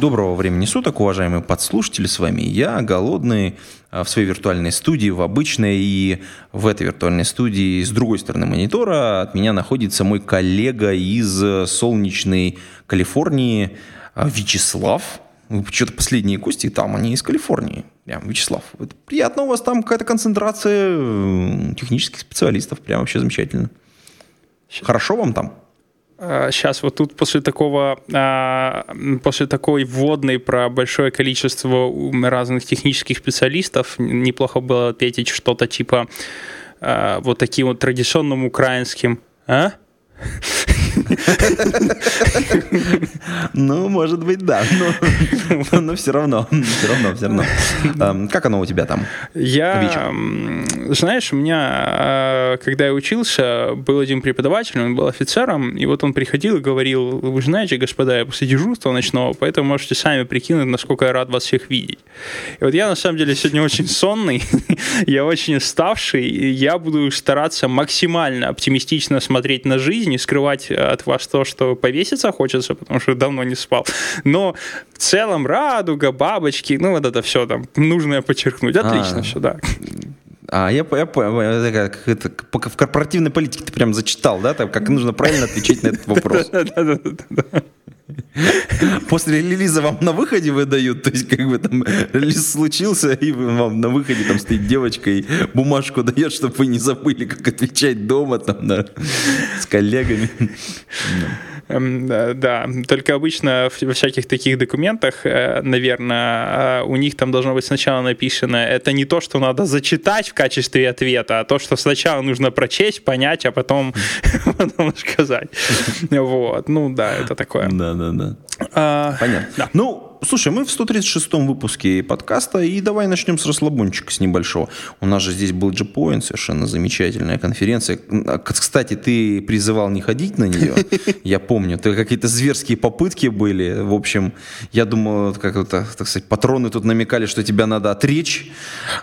Доброго времени суток, уважаемые подслушатели, с вами я, Голодный, а, в своей виртуальной студии, в обычной, и в этой виртуальной студии с другой стороны монитора от меня находится мой коллега из э, солнечной Калифорнии а, Вячеслав. Что-то последние гости там, они из Калифорнии. Прям, Вячеслав, это приятно, у вас там какая-то концентрация э, технических специалистов, прям вообще замечательно. Хорошо вам там? Сейчас вот тут после такого, а, после такой вводной про большое количество разных технических специалистов неплохо было ответить что-то типа а, вот таким вот традиционным украинским, а? Ну, может быть, да. Но, все равно, все равно, все равно. Как оно у тебя там? Я, знаешь, у меня, а, когда я учился, был один преподаватель, он был офицером, и вот он приходил и говорил, вы знаете, господа, я после дежурства ночного, поэтому можете сами прикинуть, насколько я рад вас всех видеть. И вот я, на самом деле, сегодня очень сонный, я очень уставший, и я буду стараться максимально оптимистично смотреть на жизнь и скрывать от вас то, что повеситься хочется, потому что давно не спал. Но в целом радуга, бабочки, ну вот это все там нужно подчеркнуть. Отлично а, все, да. А, я, я понял, это, как, это, в корпоративной политике ты прям зачитал, да, там, как нужно правильно отвечать на этот вопрос. После релиза вам на выходе выдают, то есть как бы там релиз случился, и вам на выходе там стоит девочка и бумажку дает, чтобы вы не забыли, как отвечать дома там на, с коллегами. Эм, да, только обычно во всяких таких документах, э, наверное, у них там должно быть сначала написано, это не то, что надо зачитать в качестве ответа, а то, что сначала нужно прочесть, понять, а потом, сказать. Вот, ну да, это такое. Да, да, да. А, Понятно. Ну, слушай, мы в 136-м выпуске подкаста, и давай начнем с расслабончика, с небольшого. У нас же здесь был G-Point, совершенно замечательная конференция. Кстати, ты призывал не ходить на нее, я помню. Это какие-то зверские попытки были. В общем, я думаю, как это, так сказать, патроны тут намекали, что тебя надо отречь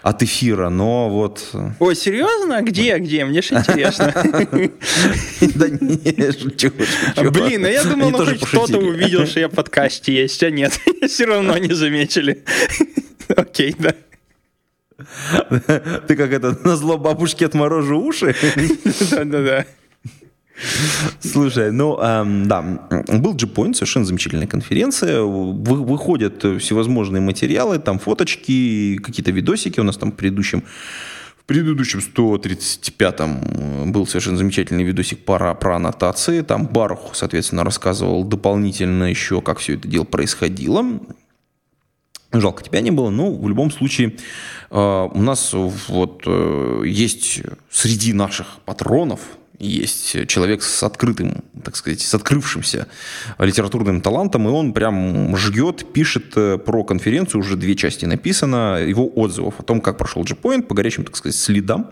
от эфира, но вот... Ой, серьезно? Где, где? Мне же интересно. Да не, шучу, Блин, а я думал, ну хоть кто-то увидел, что я в подкасте есть, а нет. все равно не заметили. Окей, да. Ты как это, на зло бабушке отморожу уши? Да-да-да. Слушай, ну эм, да, был G-Point, совершенно замечательная конференция. Вы, выходят всевозможные материалы, там фоточки, какие-то видосики. У нас там в предыдущем предыдущем 135-м был совершенно замечательный видосик про, про аннотации. Там Барух, соответственно, рассказывал дополнительно еще, как все это дело происходило. Жалко, тебя не было, но в любом случае э, у нас вот э, есть среди наших патронов, есть человек с открытым, так сказать, с открывшимся литературным талантом, и он прям жгет, пишет э, про конференцию, уже две части написано, его отзывов о том, как прошел G-Point по горячим, так сказать, следам.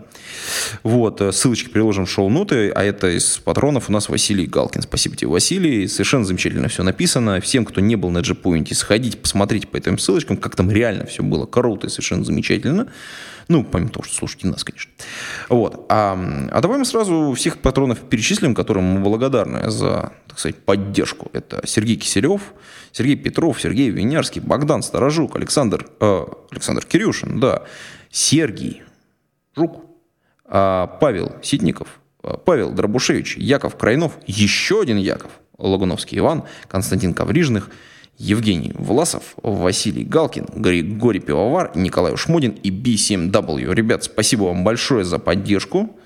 Вот, э, ссылочки приложим в шоу-ноты, а это из патронов у нас Василий Галкин. Спасибо тебе, Василий, совершенно замечательно все написано. Всем, кто не был на G-Point, сходите, посмотрите по этим ссылочкам, как там реально все было круто и совершенно замечательно. Ну, помимо того, что слушайте нас, конечно. Вот. А, а давай мы сразу всех патронов перечислим, которым мы благодарны за, так сказать, поддержку. Это Сергей Киселев, Сергей Петров, Сергей Винярский, Богдан Старожук, Александр, э, Александр Кирюшин, да, Сергей Жук, э, Павел Ситников, э, Павел Дробушевич, Яков Крайнов, еще один Яков, Лагуновский Иван, Константин Коврижных – Евгений Власов, Василий Галкин, Григорий Пивовар, Николай Ушмодин и B7W. Ребят, спасибо вам большое за поддержку.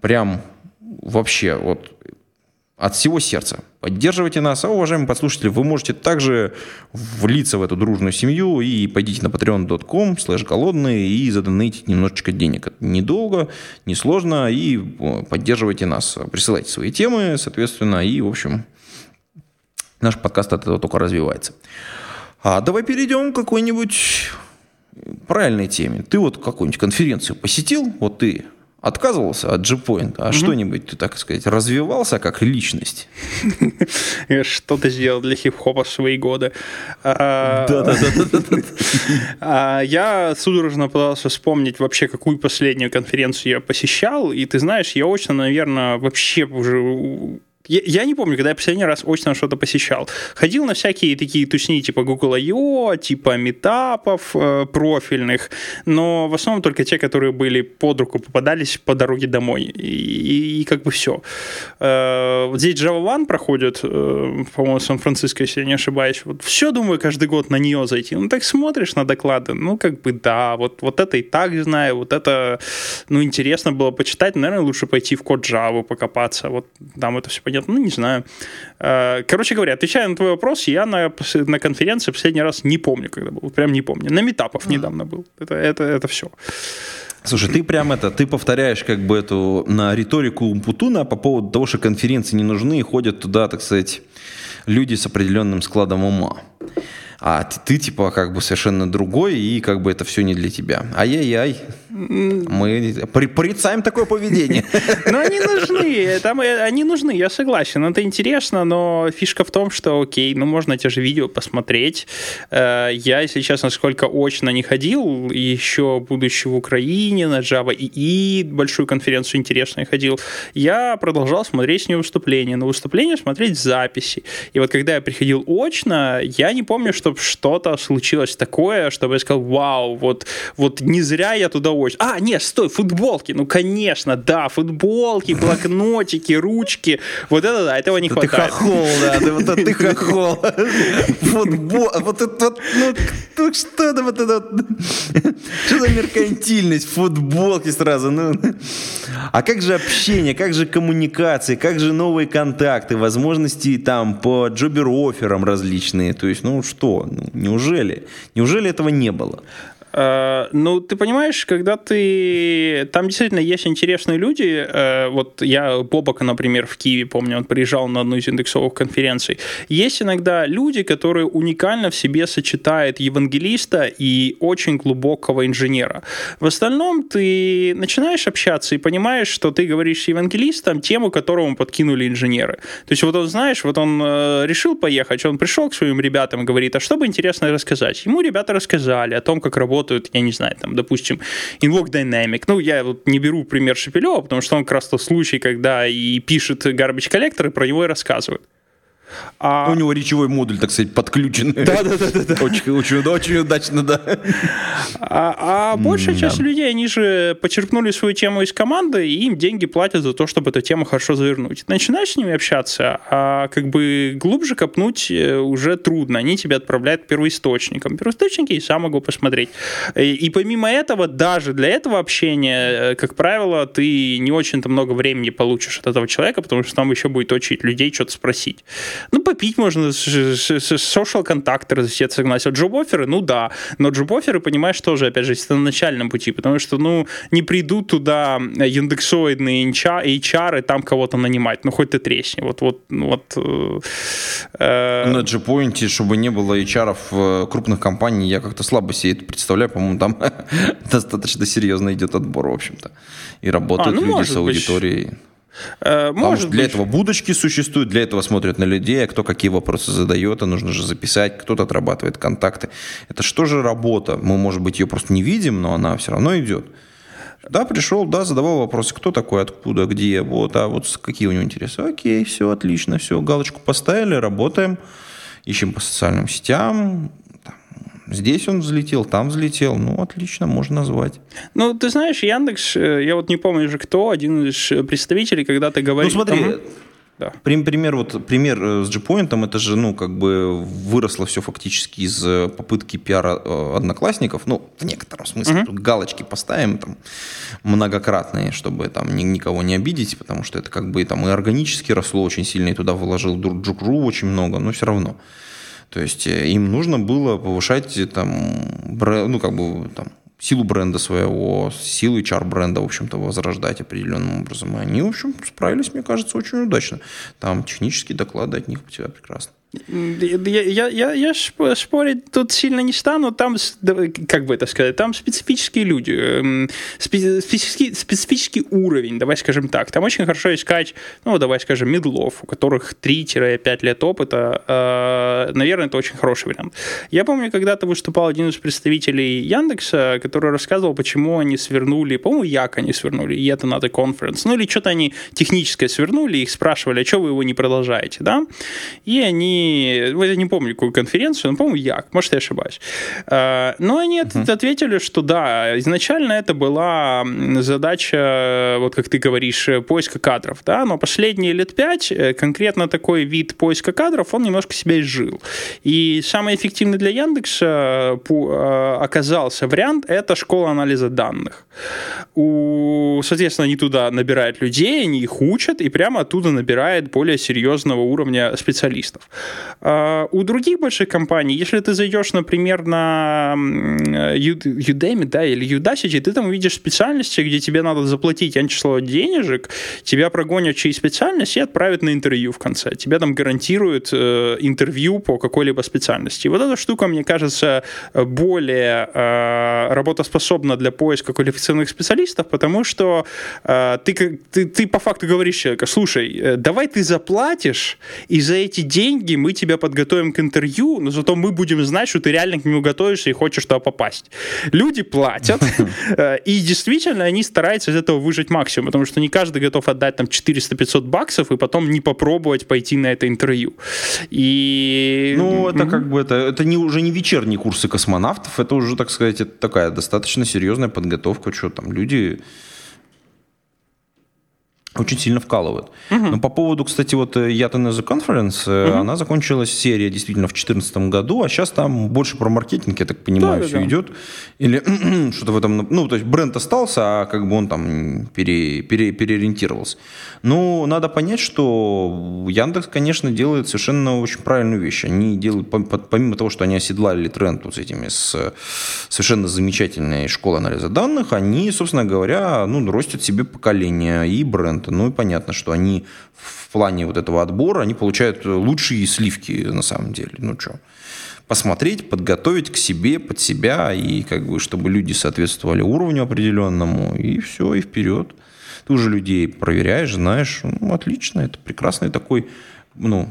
Прям вообще вот от всего сердца. Поддерживайте нас. А, уважаемые подслушатели, вы можете также влиться в эту дружную семью и пойдите на patreon.com слэш голодные и задонатить немножечко денег. Это недолго, несложно, и поддерживайте нас. Присылайте свои темы, соответственно, и, в общем, Наш подкаст от этого только развивается. А давай перейдем к какой-нибудь правильной теме. Ты вот какую-нибудь конференцию посетил, вот ты отказывался от G-Point, а что-нибудь ты, так сказать, развивался как личность? Я Что-то сделал для хип-хопа в свои годы. А, Да-да-да. а, Я судорожно пытался вспомнить вообще, какую последнюю конференцию я посещал. И ты знаешь, я очно, наверное, вообще уже я, не помню, когда я последний раз очно что-то посещал. Ходил на всякие такие тусни типа Google I.O., типа метапов э, профильных, но в основном только те, которые были под руку, попадались по дороге домой. И, и, и как бы все. Э, вот здесь Java One проходит, э, по-моему, в Сан-Франциско, если я не ошибаюсь. Вот все, думаю, каждый год на нее зайти. Ну, так смотришь на доклады, ну, как бы да, вот, вот это и так знаю, вот это, ну, интересно было почитать. Наверное, лучше пойти в код Java покопаться. Вот там это все понятно. Ну, не знаю. Э, Короче говоря, отвечая на твой вопрос, я на, на конференции последний раз не помню, когда был. Прям не помню. На метапов недавно был. Это, это, это все. Слушай, ты прям это, ты повторяешь как бы эту на риторику Умпутуна по поводу того, что конференции не нужны и ходят туда, так сказать, люди с определенным складом ума. А ты, ты типа как бы совершенно другой, и как бы это все не для тебя. Ай-яй-яй. Мы при- порицаем такое поведение. Ну, они нужны, там, э, они нужны, я согласен. Это интересно, но фишка в том, что, окей, ну, можно те же видео посмотреть. Э, Я, если честно, сколько очно не ходил, еще будучи в Украине на Java EE, большую конференцию интересную ходил, я продолжал смотреть с нее выступления. На выступления смотреть записи. И вот когда я приходил очно, я не помню, чтобы что-то случилось такое, чтобы я сказал, вау, вот, вот не зря я туда очно. А, нет, стой, футболки. Ну, конечно, да, футболки, блокнотики, ручки. Вот это да, этого не Ты хватает. хохол, да, ты вот это ты хохол. Футбол, вот это вот, ну, ну что это вот это что за меркантильность, футболки сразу, ну. А как же общение, как же коммуникации, как же новые контакты, возможности там по джобер-офферам различные, то есть, ну что, ну, неужели, неужели этого не было? Э, Ну, ты понимаешь, когда ты... Там действительно есть интересные люди. Э, Вот я Бобака, например, в Киеве, помню, он приезжал на одну из индексовых конференций. Есть иногда люди, которые уникально в себе сочетают евангелиста и очень глубокого инженера. В остальном ты начинаешь общаться и понимаешь, что ты говоришь с евангелистом тему, которому подкинули инженеры. То есть вот он, знаешь, вот он э, решил поехать, он пришел к своим ребятам говорит, а что бы интересно рассказать? Ему ребята рассказали о том, как работают, я не знаю, там, допустим, Invoke Dynamic. Ну, я вот не беру пример Шепелева, потому что он как раз тот случай, когда и пишет garbage коллекторы, про него и рассказывают. А, У него речевой модуль, так сказать, подключен. Да, да, да, да. Очень, очень, очень удачно, да. а- а большая часть людей, они же почерпнули свою тему из команды, и им деньги платят за то, чтобы эту тему хорошо завернуть. Начинаешь с ними общаться, а как бы глубже копнуть э, уже трудно. Они тебя отправляют к первоисточникам. Первоисточники и сам могу посмотреть. И, и помимо этого, даже для этого общения, э, как правило, ты не очень-то много времени получишь от этого человека, потому что там еще будет очередь людей что-то спросить. Ну, попить можно, social контакты разъяснять, согласен. Джоб-оферы, ну да, но джоб-оферы, понимаешь, тоже, опять же, это на начальном пути, потому что, ну, не придут туда индексоидные HR, и там кого-то нанимать, ну, хоть ты тресни, вот, вот, ну, вот. э, э, На G-Point, чтобы не было HR в крупных компаний, я как-то слабо себе это представляю. По-моему, там достаточно серьезно идет отбор, в общем-то. И работают А, ну, люди с быть. Э, Потому может что для быть. этого будочки существуют, для этого смотрят на людей, а кто какие вопросы задает, а нужно же записать, кто-то отрабатывает контакты. Это что же работа? Мы, может быть, ее просто не видим, но она все равно идет. Да, пришел, да, задавал вопросы, кто такой, откуда, где, вот, а вот какие у него интересы. Окей, все, отлично, все, галочку поставили, работаем, ищем по социальным сетям, здесь он взлетел, там взлетел, ну, отлично, можно назвать. Ну, ты знаешь, Яндекс, э, я вот не помню уже кто, один из э, представителей, когда-то говорил... Ну, смотри, Ага. Да. Прим- Пример, вот, пример э, с G-Point, это же, ну, как бы выросло все фактически из э, попытки пиара э, одноклассников, ну, в некотором смысле, тут галочки поставим там многократные, чтобы там ни- никого не обидеть, потому что это как бы там и органически росло очень сильно, и туда вложил Джукру очень много, но все равно. То есть э, им нужно было повышать э, там, ну, как бы там, силу бренда своего, силу HR бренда, в общем-то, возрождать определенным образом. И они, в общем, справились, мне кажется, очень удачно. Там технические доклады от них у тебя прекрасно. Я, я, я, я спорить тут сильно не стану. Там, как бы это сказать, там специфические люди, эм, специфический, специфический уровень, давай скажем так. Там очень хорошо искать, ну, давай скажем, медлов, у которых 3-5 лет опыта. Э, наверное, это очень хороший вариант. Я помню, когда-то выступал один из представителей Яндекса, который рассказывал, почему они свернули, по-моему, Як они свернули, и это надо конференс. Ну, или что-то они техническое свернули, их спрашивали, а что вы его не продолжаете, да? И они, ну, я не помню, какую конференцию, но, по-моему, Як, может, я ошибаюсь. А, но они uh-huh. ответили, что да, изначально это была задача, вот как ты говоришь, поиска кадров, да, но последние лет пять э, конкретно такой вид поиска кадров, он немножко себя изжил. И самый эффективный для Яндекса э, оказался вариант — это школа анализа данных. У, соответственно, они туда набирают людей, они их учат, и прямо оттуда набирает более серьезного уровня специалистов. А, у других больших компаний, если ты зайдешь, например, на Udemy, да, или Udacity, ты там увидишь специальности, где тебе надо заплатить число денежек, тебя прогонят через специальность и отправят на интервью в конце. Тебе там гарантируют э, интервью по какой-либо специальности. Вот эта штука, мне кажется, более э, работоспособна для поиска квалифицированных специалистов, потому что э, ты, ты, ты по факту говоришь человеку, слушай, э, давай ты заплатишь, и за эти деньги мы тебя подготовим к интервью, но зато мы будем знать, что ты реально к нему готовишься и хочешь туда попасть. Люди платят, э, и действительно они стараются из этого выжить максимум, потому что не каждый готов отдать там 400-500 баксов и потом не попробовать пойти на это интервью. И... Ну, это как бы, это, это не, уже не вечерние курсы космонавтов, это уже, так сказать, это такая достаточно серьезная подготовка, что там люди очень сильно вкалывают. Угу. Но по поводу, кстати, вот Yaten as a Conference, угу. она закончилась, серия действительно в 2014 году, а сейчас там больше про маркетинг, я так понимаю, да, все да. идет. Или что-то в этом, ну, то есть бренд остался, а как бы он там пере, пере, переориентировался. Ну, надо понять, что Яндекс, конечно, делает совершенно очень правильную вещь. Они делают, помимо того, что они оседлали тренд вот с этими, с совершенно замечательной школой анализа данных, они, собственно говоря, ну, ростят себе поколение и бренд клиента. Ну и понятно, что они в плане вот этого отбора, они получают лучшие сливки на самом деле. Ну что, посмотреть, подготовить к себе, под себя, и как бы, чтобы люди соответствовали уровню определенному, и все, и вперед. Ты уже людей проверяешь, знаешь, ну, отлично, это прекрасный такой, ну,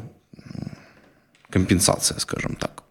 компенсация, скажем так.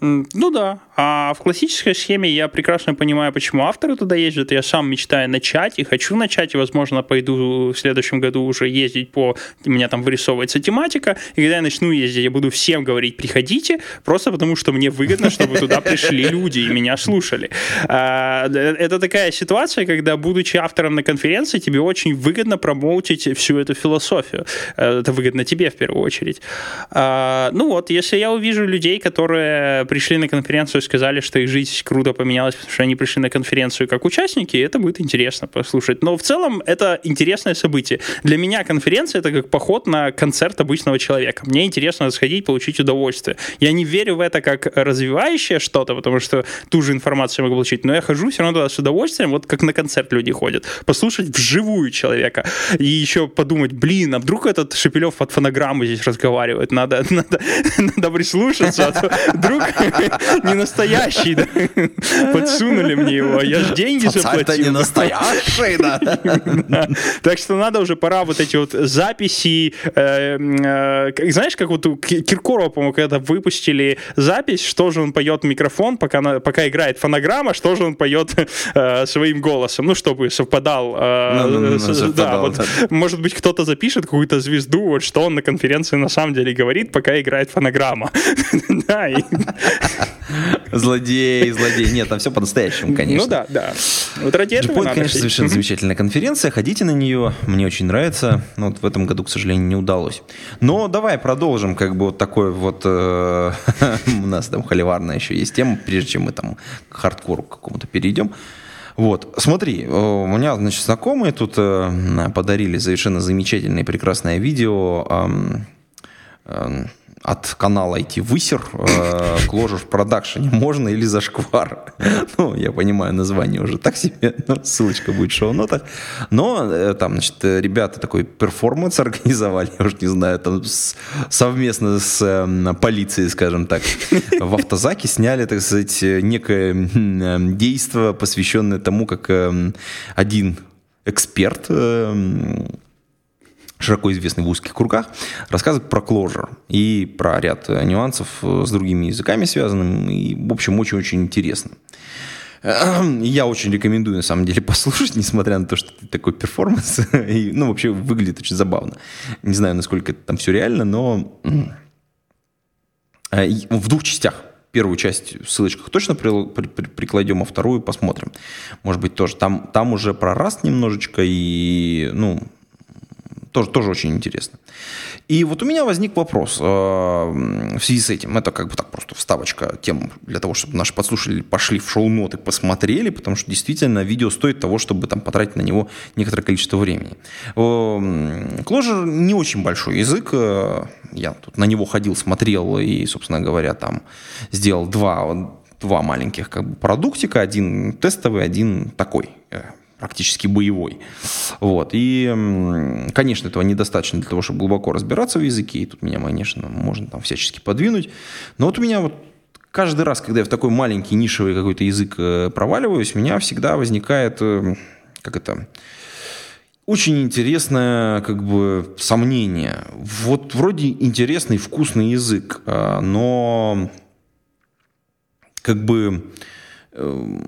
Ну да. А в классической схеме я прекрасно понимаю, почему авторы туда ездят. Я сам мечтаю начать и хочу начать, и, возможно, пойду в следующем году уже ездить по... У меня там вырисовывается тематика, и когда я начну ездить, я буду всем говорить, приходите, просто потому что мне выгодно, чтобы туда пришли люди и меня слушали. А, это такая ситуация, когда, будучи автором на конференции, тебе очень выгодно промоутить всю эту философию. Это выгодно тебе в первую очередь. А, ну вот, если я увижу людей, которые пришли на конференцию сказали, что их жизнь круто поменялась, потому что они пришли на конференцию как участники, это будет интересно послушать. Но в целом это интересное событие. Для меня конференция это как поход на концерт обычного человека. Мне интересно сходить, получить удовольствие. Я не верю в это как развивающее что-то, потому что ту же информацию я могу получить, но я хожу все равно туда с удовольствием, вот как на концерт люди ходят, послушать вживую человека и еще подумать, блин, а вдруг этот Шепелев под фонограмму здесь разговаривает, надо, надо, надо прислушаться, а то вдруг не настоящий, да. Подсунули мне его, я же деньги заплатил. Это не настоящий, да. Так что надо уже, пора вот эти вот записи, э, э, знаешь, как вот у Киркорова, по-моему, когда выпустили запись, что же он поет в микрофон, пока, играет фонограмма, что же он поет э, своим голосом, ну, чтобы совпадал. Да, вот, может быть, кто-то запишет какую-то звезду, вот что он на конференции на самом деле говорит, пока играет фонограмма. Да, Злодей, злодей. Нет, там все по-настоящему, конечно. Ну да, да. Вот ради этого Point, конечно, совершенно замечательная конференция. Ходите на нее, мне очень нравится. Но вот в этом году, к сожалению, не удалось. Но давай продолжим, как бы вот такой вот... Э, у нас там холиварная еще есть тема, прежде чем мы там к хардкору какому-то перейдем. Вот, смотри, у меня, значит, знакомые тут э, подарили совершенно замечательное и прекрасное видео от канала IT Высер, э, Clojure в продакшене, можно или зашквар. Ну, я понимаю, название уже так себе, но ссылочка будет в шоу-нотах. Но э, там, значит, ребята такой перформанс организовали, я уж не знаю, там с, совместно с э, полицией, скажем так, в автозаке сняли, так сказать, некое э, действие, посвященное тому, как э, один эксперт э, широко известный в узких кругах, рассказывает про Clojure и про ряд нюансов с другими языками связанным. И, в общем, очень-очень интересно. Я очень рекомендую, на самом деле, послушать, несмотря на то, что это такой перформанс. И, ну, вообще выглядит очень забавно. Не знаю, насколько это там все реально, но э, в двух частях. Первую часть в ссылочках точно при, при, при, прикладем, а вторую посмотрим. Может быть, тоже. Там, там уже про раз немножечко и, ну, тоже, тоже очень интересно. И вот у меня возник вопрос э, в связи с этим. Это как бы так просто вставочка тем для того, чтобы наши подслушатели пошли в шоу-ноты, посмотрели, потому что действительно видео стоит того, чтобы там потратить на него некоторое количество времени. Clojure не очень большой язык. Э, я тут на него ходил, смотрел и, собственно говоря, там сделал два, два маленьких как бы продуктика. Один тестовый, один такой э, практически боевой. Вот. И, конечно, этого недостаточно для того, чтобы глубоко разбираться в языке. И тут меня, конечно, можно там всячески подвинуть. Но вот у меня вот каждый раз, когда я в такой маленький нишевый какой-то язык э, проваливаюсь, у меня всегда возникает, э, как это, очень интересное как бы сомнение. Вот вроде интересный, вкусный язык, а, но как бы эм,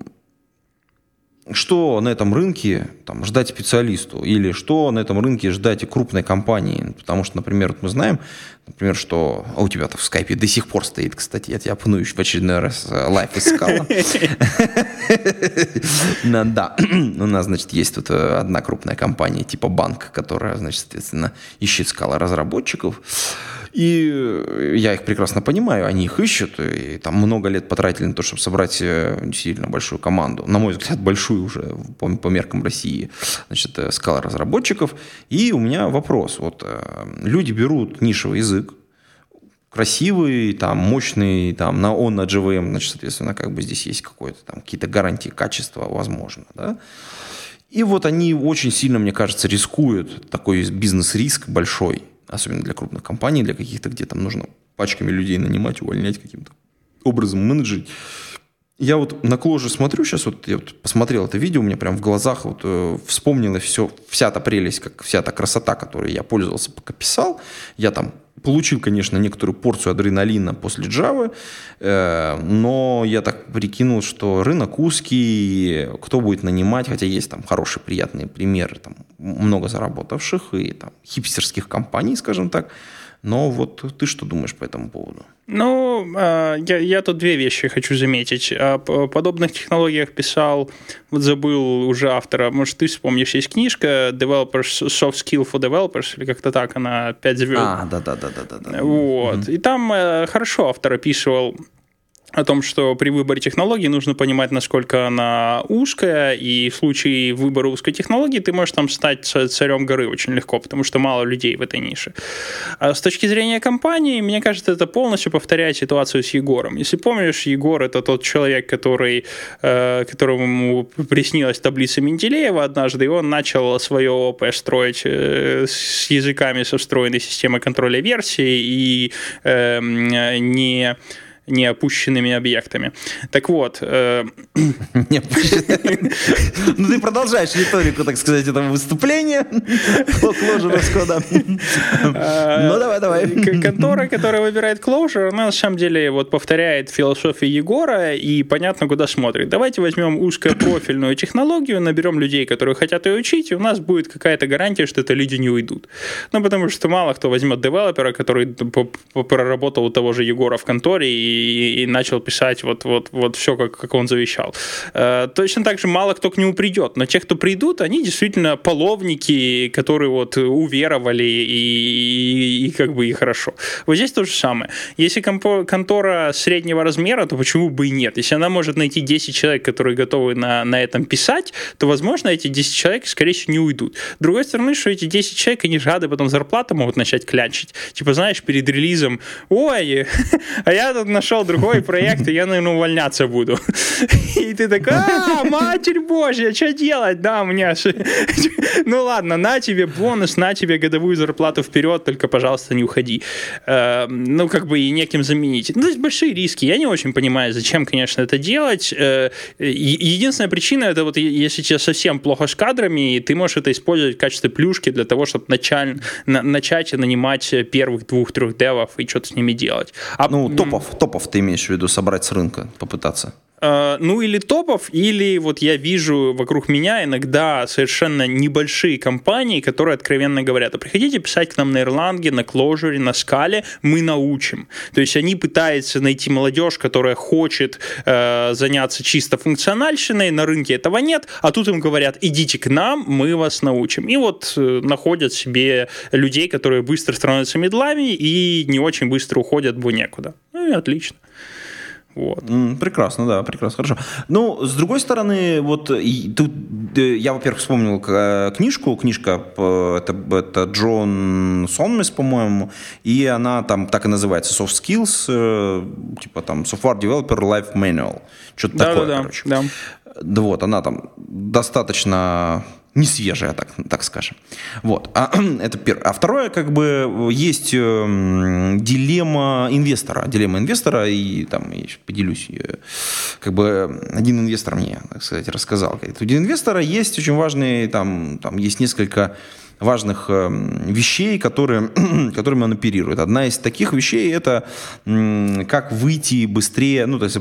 что на этом рынке там, ждать специалисту или что на этом рынке ждать крупной компании. Потому что, например, вот мы знаем, например, что а у тебя-то в скайпе до сих пор стоит, кстати, я тебя пну в очередной раз э, лайф искала. Да, у нас, значит, есть тут э, одна крупная компания типа банк, которая, значит, соответственно, ищет скала разработчиков. И я их прекрасно понимаю, они их ищут, и там много лет потратили на то, чтобы собрать э, действительно большую команду, на мой взгляд, большую уже по, по меркам России, значит, э, скала разработчиков. И у меня вопрос, вот э, люди берут нишевый язык, красивый, там, мощный, там, на он, на JVM, значит, соответственно, как бы здесь есть какое-то там, какие-то гарантии качества, возможно, да. И вот они очень сильно, мне кажется, рискуют, такой бизнес-риск большой – особенно для крупных компаний, для каких-то, где там нужно пачками людей нанимать, увольнять каким-то образом, менеджерить. Я вот на Кложе смотрю сейчас, вот я вот посмотрел это видео, у меня прям в глазах вот э, вспомнилось все, вся та прелесть, как вся та красота, которой я пользовался, пока писал. Я там получил, конечно, некоторую порцию адреналина после Java, э, но я так прикинул, что рынок узкий, кто будет нанимать, хотя есть там хорошие, приятные примеры, там много заработавших и там хипстерских компаний, скажем так, но вот ты что думаешь по этому поводу? Ну, а, я, я тут две вещи хочу заметить. О подобных технологиях писал, вот забыл уже автора, может, ты вспомнишь, есть книжка Developers, Soft Skill for Developers, или как-то так, она 5 звезд. А, да-да-да-да-да. Вот. Mm-hmm. И там э, хорошо автор описывал о том, что при выборе технологии нужно понимать, насколько она узкая, и в случае выбора узкой технологии ты можешь там стать царем горы очень легко, потому что мало людей в этой нише. А с точки зрения компании, мне кажется, это полностью повторяет ситуацию с Егором. Если помнишь, Егор — это тот человек, который, э, которому приснилась таблица Менделеева однажды, и он начал свое ОП строить э, с языками со встроенной системой контроля версии и э, не не опущенными объектами. Так вот... Э, ну, ты продолжаешь риторику, так сказать, этого выступления. Clojure кода. Э, ну, давай, давай. Контора, которая выбирает Clojure, она на самом деле вот повторяет философию Егора и понятно, куда смотрит. Давайте возьмем узкопрофильную технологию, наберем людей, которые хотят ее учить, и у нас будет какая-то гарантия, что это люди не уйдут. Ну, потому что мало кто возьмет девелопера, который проработал у того же Егора в конторе и и, начал писать вот, вот, вот все, как, как он завещал. Э, точно так же мало кто к нему придет, но те, кто придут, они действительно половники, которые вот уверовали и, и, и как бы и хорошо. Вот здесь то же самое. Если контора среднего размера, то почему бы и нет? Если она может найти 10 человек, которые готовы на, на этом писать, то, возможно, эти 10 человек, скорее всего, не уйдут. С другой стороны, что эти 10 человек, они же рады потом зарплату могут начать клянчить. Типа, знаешь, перед релизом, ой, а я тут нашел другой проект, и я, наверное, увольняться буду. И ты такой, а, матерь божья, что делать? Да, меня Ну ладно, на тебе бонус, на тебе годовую зарплату вперед, только, пожалуйста, не уходи. Э, ну, как бы и неким заменить. Ну, то есть большие риски. Я не очень понимаю, зачем, конечно, это делать. Э, единственная причина, это вот если тебе совсем плохо с кадрами, ты можешь это использовать в качестве плюшки для того, чтобы началь, на, начать нанимать первых двух-трех девов и что-то с ними делать. А, ну, топов, топов ты имеешь в виду собрать с рынка, попытаться? Э, ну или топов, или вот я вижу вокруг меня иногда совершенно небольшие компании, которые откровенно говорят, а приходите писать к нам на Ирланге, на Clojure, на Скале, мы научим. То есть они пытаются найти молодежь, которая хочет э, заняться чисто функциональщиной, на рынке этого нет, а тут им говорят, идите к нам, мы вас научим. И вот э, находят себе людей, которые быстро становятся медлами и не очень быстро уходят в некуда. Ну и отлично. Вот. Прекрасно, да, прекрасно, хорошо. Ну, с другой стороны, вот тут э, я, во-первых, вспомнил э, книжку, книжка это, это Джон Сонмес, по-моему, и она там так и называется Soft Skills, э, типа там Software Developer Life Manual, что-то да, такое, да, короче. Да. Да вот, она там достаточно не свежая, так, так скажем. Вот. А, это первое. А второе, как бы, есть э, дилемма инвестора. Дилемма инвестора, и там я поделюсь. Э, как бы один инвестор мне, так сказать, рассказал. У инвестора есть очень важные, там, там есть несколько важных эм, вещей, которые, которыми он оперирует. Одна из таких вещей – это как выйти быстрее, ну, то есть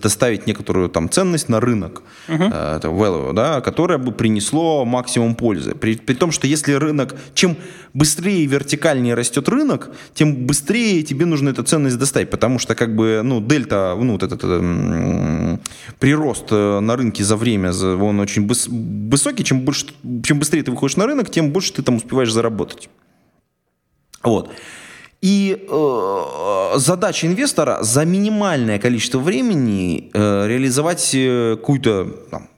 доставить некоторую там ценность на рынок, uh-huh. это value, да, которое бы принесло максимум пользы. При, при том, что если рынок, чем быстрее и вертикальнее растет рынок, тем быстрее тебе нужно эту ценность доставить, потому что как бы, ну, дельта, ну, вот этот м- прирост э, на рынке за время, он очень выс- высокий, чем, больше, чем быстрее ты выходишь на рынок, тем больше ты там успеваешь заработать. Вот. И э, задача инвестора за минимальное количество времени э, реализовать э, какой-то, там,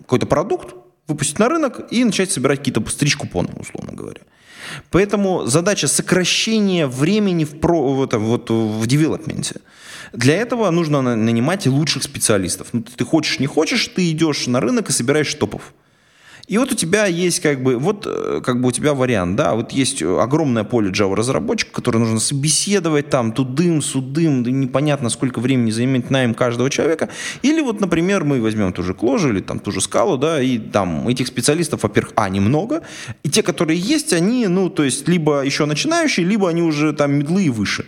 какой-то продукт, выпустить на рынок и начать собирать какие-то стрич-купоны, условно говоря. Поэтому задача сокращения времени в, про, в, этом, вот, в девелопменте. Для этого нужно нанимать лучших специалистов. Ну, ты хочешь, не хочешь, ты идешь на рынок и собираешь топов. И вот у тебя есть как бы, вот э, как бы у тебя вариант, да, вот есть огромное поле Java разработчиков, которое нужно собеседовать там тудым, судым, непонятно сколько времени займет найм каждого человека. Или вот, например, мы возьмем ту же Кложу или там ту же Скалу, да, и там этих специалистов, во-первых, а, немного, и те, которые есть, они, ну, то есть либо еще начинающие, либо они уже там медлы и выше.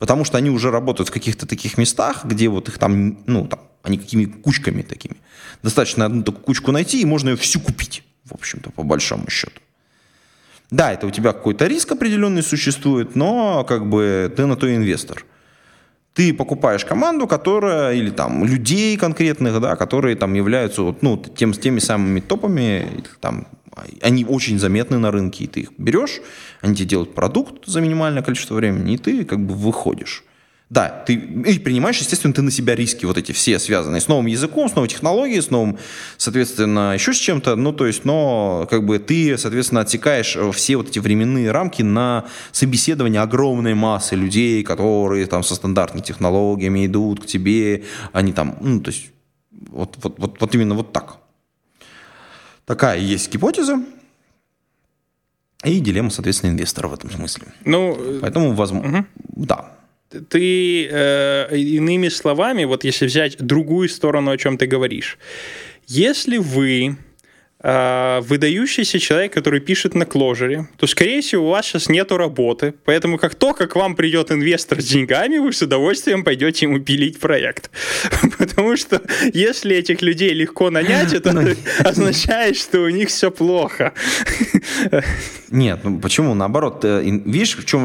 Потому что они уже работают в каких-то таких местах, где вот их там, ну, там, они какими кучками такими. Достаточно одну такую кучку найти, и можно ее всю купить, в общем-то, по большому счету. Да, это у тебя какой-то риск определенный существует, но как бы ты на то инвестор. Ты покупаешь команду, которая, или там людей конкретных, да, которые там являются ну, тем, теми самыми топами, там, они очень заметны на рынке, и ты их берешь, они тебе делают продукт за минимальное количество времени, и ты как бы выходишь. Да, ты и принимаешь, естественно, ты на себя риски вот эти все связанные с новым языком, с новой технологией, с новым, соответственно, еще с чем-то, ну, то есть, но как бы ты, соответственно, отсекаешь все вот эти временные рамки на собеседование огромной массы людей, которые там со стандартными технологиями идут к тебе, они там, ну, то есть, вот, вот, вот, вот именно вот так. Такая есть гипотеза. И дилемма, соответственно, инвестора в этом смысле. Ну, Поэтому, возможно, угу. да ты э, иными словами, вот если взять другую сторону, о чем ты говоришь, если вы выдающийся человек, который пишет на кложере, то, скорее всего, у вас сейчас нету работы. Поэтому как только к вам придет инвестор с деньгами, вы с удовольствием пойдете ему пилить проект. Потому что если этих людей легко нанять, это означает, что у них все плохо. Нет, ну почему? Наоборот, видишь, в чем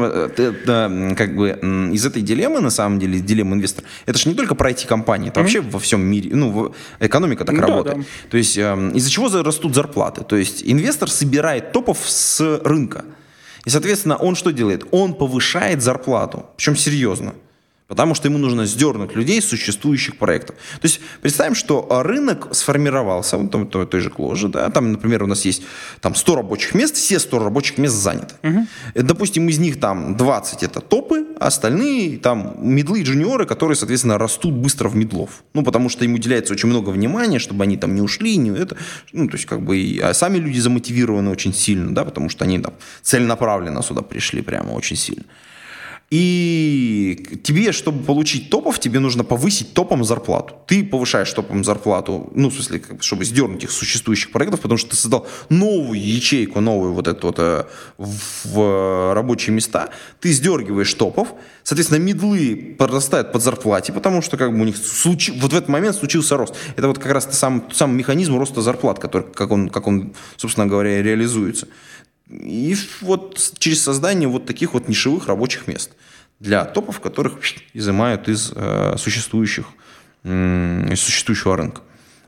как бы из этой дилеммы, на самом деле, дилемма инвестора, это же не только про IT-компании, это вообще во всем мире, ну, экономика так ну работает. То есть эм, из-за чего растут растут зарплаты. То есть инвестор собирает топов с рынка. И, соответственно, он что делает? Он повышает зарплату, причем серьезно. Потому что ему нужно сдернуть людей с существующих проектов. То есть представим, что рынок сформировался, вот там, той, той же Кложи, да, там, например, у нас есть там 100 рабочих мест, все 100 рабочих мест заняты. Угу. Допустим, из них там 20 это топы, а остальные там медлы и джуниоры, которые, соответственно, растут быстро в медлов. Ну, потому что им уделяется очень много внимания, чтобы они там не ушли, не это. Ну, то есть, как бы, и, а сами люди замотивированы очень сильно, да, потому что они там целенаправленно сюда пришли прямо очень сильно. И тебе, чтобы получить топов, тебе нужно повысить топом зарплату. Ты повышаешь топом зарплату, ну, в смысле, чтобы сдернуть их существующих проектов, потому что ты создал новую ячейку, новую вот эту вот э, в рабочие места, ты сдергиваешь топов, соответственно, медлы подрастают под зарплате, потому что как бы у них случ... вот в этот момент случился рост. Это вот как раз сам, сам механизм роста зарплат, который, как он, как он, собственно говоря, реализуется. И вот через создание вот таких вот нишевых рабочих мест для топов, которых изымают из э, существующих, из существующего рынка.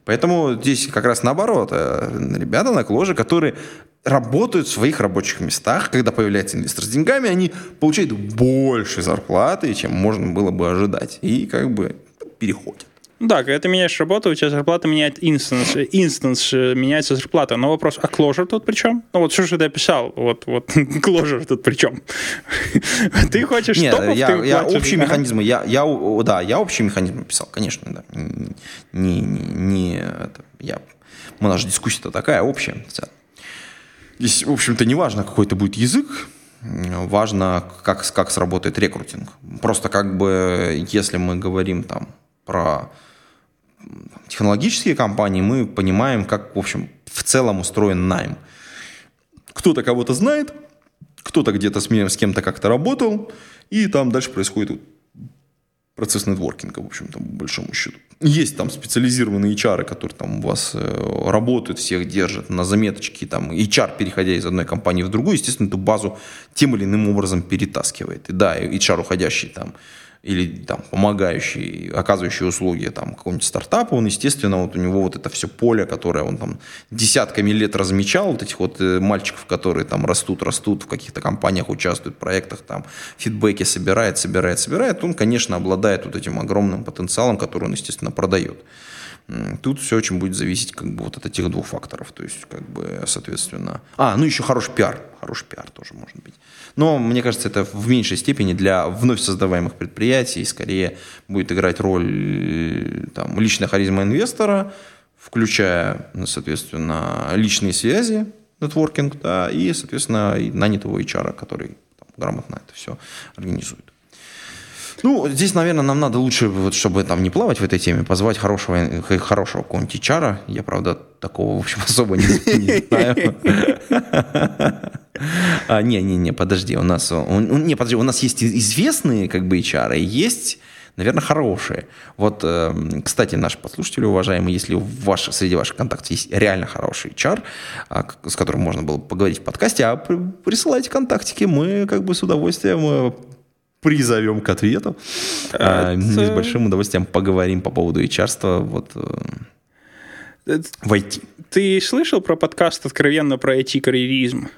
Поэтому здесь как раз наоборот. Э, ребята на Clojure, которые работают в своих рабочих местах, когда появляется инвестор с деньгами, они получают больше зарплаты, чем можно было бы ожидать. И как бы переходят. Да, когда ты меняешь работу, у тебя зарплата меняет instance, instance э, меняется зарплата. Но вопрос, а Clojure тут при чем? Ну вот что же ты описал? Вот, вот Clojure тут при чем? Ты хочешь Нет, топов, я, ты я общие механизмы, я, я, да, я общие механизмы описал, конечно, да. Не, не, не это, я, у нас же дискуссия-то такая общая. Здесь, в общем-то, не важно, какой это будет язык, важно, как, как сработает рекрутинг. Просто как бы, если мы говорим там про технологические компании, мы понимаем, как, в общем, в целом устроен найм. Кто-то кого-то знает, кто-то где-то с, с кем-то как-то работал, и там дальше происходит процесс нетворкинга, в общем-то, по большому счету. Есть там специализированные HR, которые там у вас э, работают, всех держат на заметочке, там HR, переходя из одной компании в другую, естественно, эту базу тем или иным образом перетаскивает. И да, HR, уходящий там или там помогающий, оказывающий услуги там какому-нибудь стартапу, он, естественно, вот у него вот это все поле, которое он там десятками лет размечал, вот этих вот э, мальчиков, которые там растут, растут, в каких-то компаниях участвуют, в проектах, там фидбэки собирает, собирает, собирает, он, конечно, обладает вот этим огромным потенциалом, который он, естественно, продает. Тут все очень будет зависеть как бы вот от этих двух факторов. То есть, как бы, соответственно... А, ну еще хороший пиар. Хороший пиар тоже может быть. Но, мне кажется, это в меньшей степени для вновь создаваемых предприятий. Скорее будет играть роль там, личная харизма инвестора, включая, соответственно, личные связи, нетворкинг, да, и, соответственно, и нанятого HR, который там, грамотно это все организует. Ну, здесь, наверное, нам надо лучше, вот, чтобы там не плавать в этой теме, позвать хорошего, хорошего какого-нибудь Я, правда, такого, в общем, особо не, не знаю. А, не, не, не, подожди, у нас, он, не, подожди, у нас есть известные как бы HR, есть наверное, хорошие. Вот, эм, кстати, наши подслушатели, уважаемые, если у ваш, среди ваших контактов есть реально хороший чар, а, с которым можно было поговорить в подкасте, а присылайте контактики, мы как бы с удовольствием э, призовем к ответу. А, Это... Мы с большим удовольствием поговорим по поводу HR. Вот, э, в IT. Ты слышал про подкаст «Откровенно про IT-карьеризм»?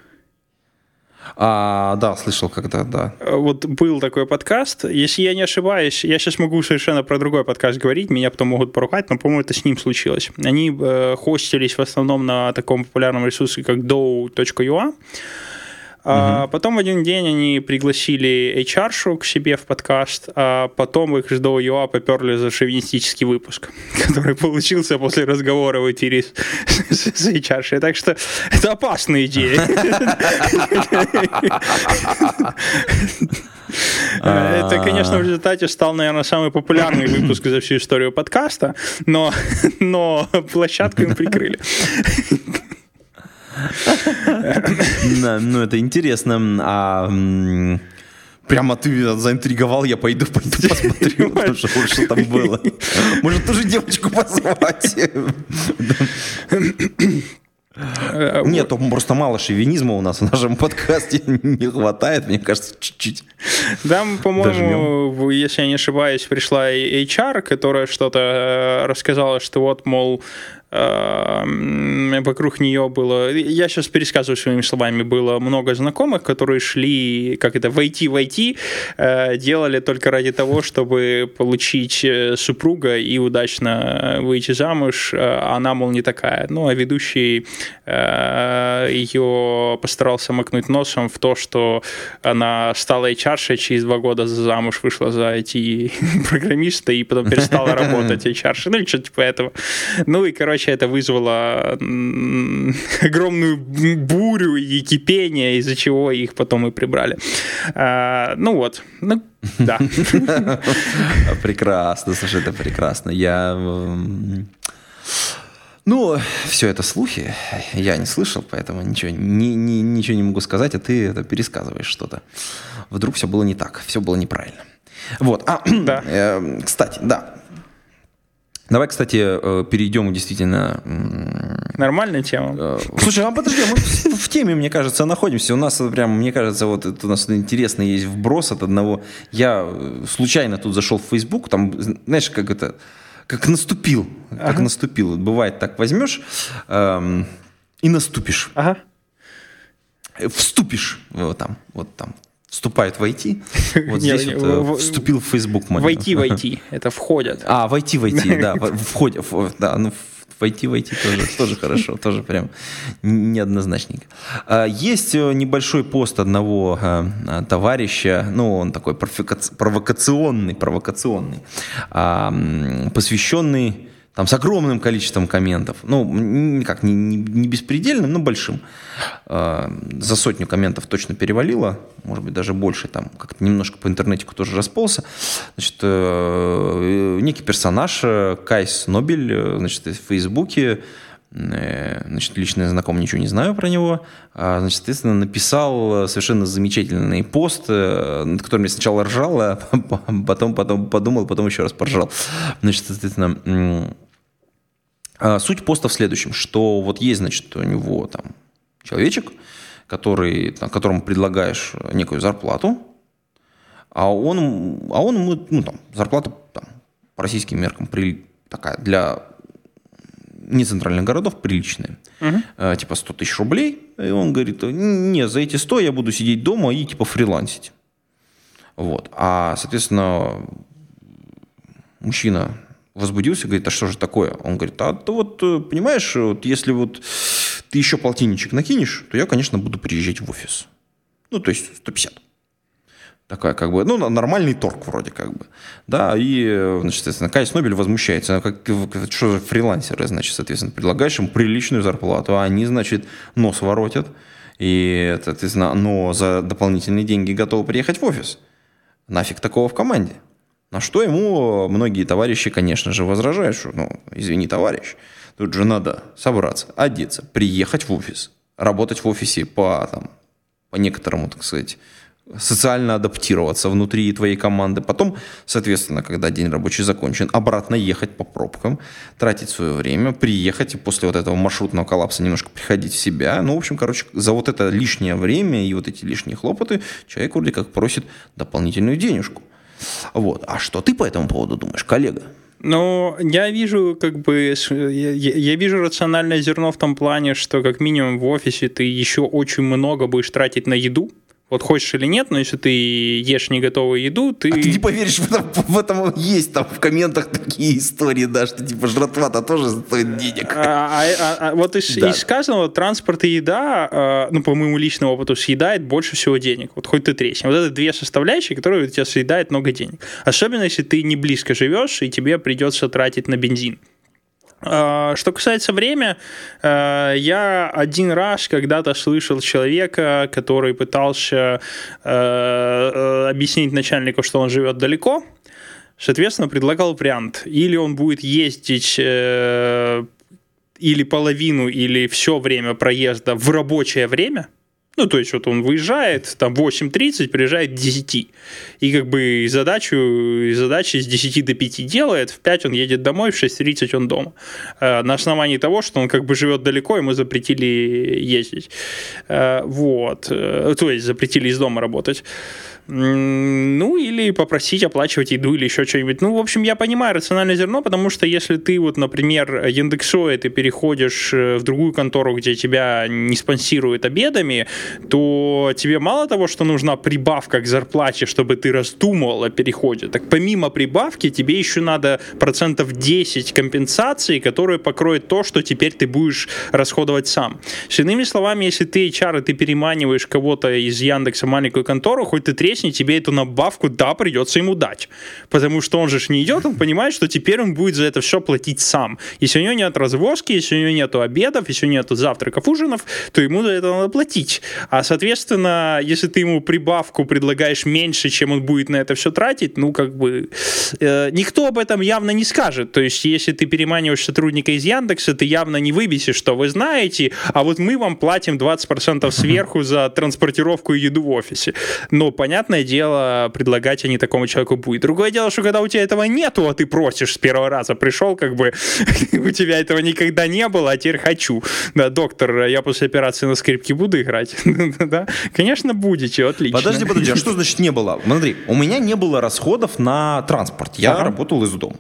А, да, слышал когда, да. Вот был такой подкаст. Если я не ошибаюсь, я сейчас могу совершенно про другой подкаст говорить, меня потом могут поругать, но, по-моему, это с ним случилось. Они э, хостились в основном на таком популярном ресурсе, как do.ua. А потом в один день они пригласили HR-шу к себе в подкаст, а потом их до ЮА поперли за шовинистический выпуск, который получился после разговора в эфире с, с, с HR-шей. Так что это опасная идея. Это, конечно, в результате стал, наверное, самый популярный выпуск за всю историю подкаста, но, но площадку им прикрыли. Да, Ну, это интересно. А прямо ты заинтриговал, я пойду, пойду посмотрю, потому что вот что там было. Может, тоже девочку позвать? Нет, то просто мало шовинизма у нас в нашем подкасте не хватает, мне кажется, чуть-чуть. Там, по-моему, если я не ошибаюсь, пришла HR, которая что-то э, рассказала, что вот, мол, вокруг нее было... Я сейчас пересказываю своими словами. Было много знакомых, которые шли, как это, войти в IT, э, делали только ради того, чтобы получить э, супруга и удачно выйти замуж. А Она, мол, не такая. Ну, а ведущий ее постарался макнуть носом в то, что она стала HR, через два года замуж вышла за IT-программиста и потом перестала работать HR, ну или что-то типа этого. Ну и, короче, это вызвало огромную бурю и кипение, из-за чего их потом и прибрали. А, Ну вот, ну да. Прекрасно, слушай, это прекрасно. Я... Ну, все это слухи, я не слышал, поэтому ничего не, не- ничего не могу сказать, а ты это пересказываешь что-то. Вдруг все было не так, все было неправильно. Вот, а, Да. э, кстати, да. Давай, кстати, э, перейдем действительно Нормальная тема. Э, Слушай, а подожди, мы в, теме, мне кажется, находимся. У нас прям, мне кажется, вот это у нас интересный есть вброс от одного. Я э, случайно тут зашел в Facebook, там, знаешь, как это, как наступил, как наступил. Бывает так, возьмешь эм, и наступишь, Ага. Вступишь вот там, вот там. Вступают в IT. Вот здесь вот э, в- вступил в Facebook. момент. Войти, войти. Это входят. А, войти, войти, да, в- входя, в- да, ну, в- войти, войти тоже, тоже хорошо, тоже прям неоднозначненько. А, Есть э, небольшой пост одного э, товарища, ну, он такой провокац- провокационный, провокационный, посвященный там с огромным количеством комментов, ну, никак не, не, не беспредельным, но большим. А, За сотню комментов точно перевалило, может быть, даже больше, там как-то немножко по интернетику тоже расползся. Значит, э, некий персонаж, э, Кайс Нобель, э, значит, в Фейсбуке, э, значит, лично я знаком, ничего не знаю про него, а, значит, соответственно, написал совершенно замечательный пост, э, над которым я сначала ржал, а потом, потом подумал, потом еще раз поржал. Значит, соответственно, Суть поста в следующем, что вот есть, значит, у него там человечек, который, там, которому предлагаешь некую зарплату, а он, а он ему, ну, там, зарплата там, по российским меркам при, такая для нецентральных городов приличная. Э, типа 100 тысяч рублей. И он говорит, не, за эти 100 я буду сидеть дома и типа фрилансить. Вот. А, соответственно, мужчина возбудился, говорит, а что же такое? Он говорит, а ты вот, э, понимаешь, вот если вот ты еще полтинничек накинешь, то я, конечно, буду приезжать в офис. Ну, то есть 150. Такая как бы, ну, нормальный торг вроде как бы. Да, и, значит, соответственно, Кайс Нобель возмущается. Как, что за фрилансеры, значит, соответственно, предлагаешь им приличную зарплату, а они, значит, нос воротят. И, соответственно, но за дополнительные деньги готовы приехать в офис. Нафиг такого в команде. На что ему многие товарищи, конечно же, возражают, что, ну, извини, товарищ, тут же надо собраться, одеться, приехать в офис, работать в офисе по, там, по некоторому, так сказать, социально адаптироваться внутри твоей команды. Потом, соответственно, когда день рабочий закончен, обратно ехать по пробкам, тратить свое время, приехать и после вот этого маршрутного коллапса немножко приходить в себя. Ну, в общем, короче, за вот это лишнее время и вот эти лишние хлопоты человек вроде как просит дополнительную денежку. Вот. А что ты по этому поводу думаешь, коллега? Ну, я вижу, как бы, я- я вижу рациональное зерно в том плане, что как минимум в офисе ты еще очень много будешь тратить на еду. Вот хочешь или нет, но если ты ешь не готовую еду, ты... А ты не поверишь, в этом, в этом есть там в комментах такие истории, да, что типа жратва-то тоже стоит денег. А, а- а- а вот из, Да. из сказанного транспорт и еда, а, ну, по моему личному опыту, съедает больше всего денег. Вот хоть ты тресни. Вот это две составляющие, которые у тебя съедают много денег. Особенно, если ты не близко живешь, и тебе придется тратить на бензин. А, Что касается время, э, я один раз когда-то слышал человека, который пытался э, э, объяснить начальнику, что он живет далеко, соответственно, предлагал вариант. Или он будет ездить или половину, или все время проезда в рабочее время, Ну, то есть вот он выезжает, там 8.30, приезжает к 10. И как бы задачу, задачи с 10 до 5 делает, в 5 он едет домой, в 6.30 он дома. Э, на основании того, что он как бы живет далеко, ему запретили ездить. Э, вот. Э, то есть запретили из дома работать. Ну, или попросить оплачивать еду или еще что-нибудь. Ну, в общем, я понимаю рациональное зерно, потому что если ты вот, например, Яндексоид, ты переходишь э, в другую контору, где тебя не спонсируют обедами, то тебе мало того, что нужна прибавка к зарплате, чтобы ты раздумывал о переходе, так помимо прибавки тебе еще надо процентов 10 компенсации, которые покроют то, что теперь ты будешь расходовать сам. С иными словами, если ты HR, ты переманиваешь кого-то из Яндекса маленькую контору, хоть ты тресни, тебе эту надбавку, да, придется ему дать. Потому что он же не идет, он понимает, что теперь он будет за это все платить сам. Если у него нет развозки, если у него нет обедов, если у него нет завтраков, ужинов, то ему за это надо платить. А, соответственно, если ты ему прибавку предлагаешь меньше, чем он будет на это все тратить, ну, как бы, э, никто об этом явно не скажет. То есть, если ты переманиваешь сотрудника из Яндекса, ты явно не выбесишь, что вы знаете, а вот мы вам платим 20% сверху за транспортировку и еду в офисе. Но, понятно, понятное дело, предлагать они такому человеку будет. Другое дело, что когда у тебя этого нету, а ты просишь с первого раза, пришел, как бы у тебя этого никогда не было, а теперь хочу. Да, доктор, я после операции на скрипке буду играть. да? Конечно, будете, отлично. Подожди, подожди, а что значит не было? Смотри, у меня не было расходов на транспорт. Я ага. работал из дома.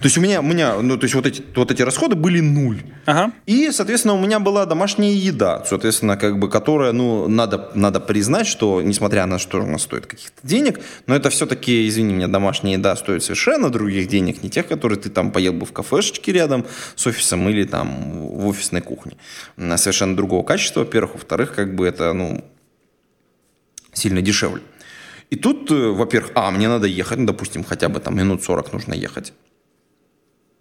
То есть у меня, у меня ну, то есть вот эти, вот эти расходы были нуль. Ага. И, соответственно, у меня была домашняя еда, соответственно, как бы, которая, ну, надо, надо признать, что, несмотря на что она стоит каких-то денег, но это все-таки, извини меня, домашняя еда стоит совершенно других денег, не тех, которые ты там поел бы в кафешечке рядом с офисом или там в офисной кухне. Совершенно другого качества, во-первых. Во-вторых, как бы это, ну, сильно дешевле. И тут, э, во-первых, а, мне надо ехать, ну, допустим, хотя бы там минут 40 нужно ехать.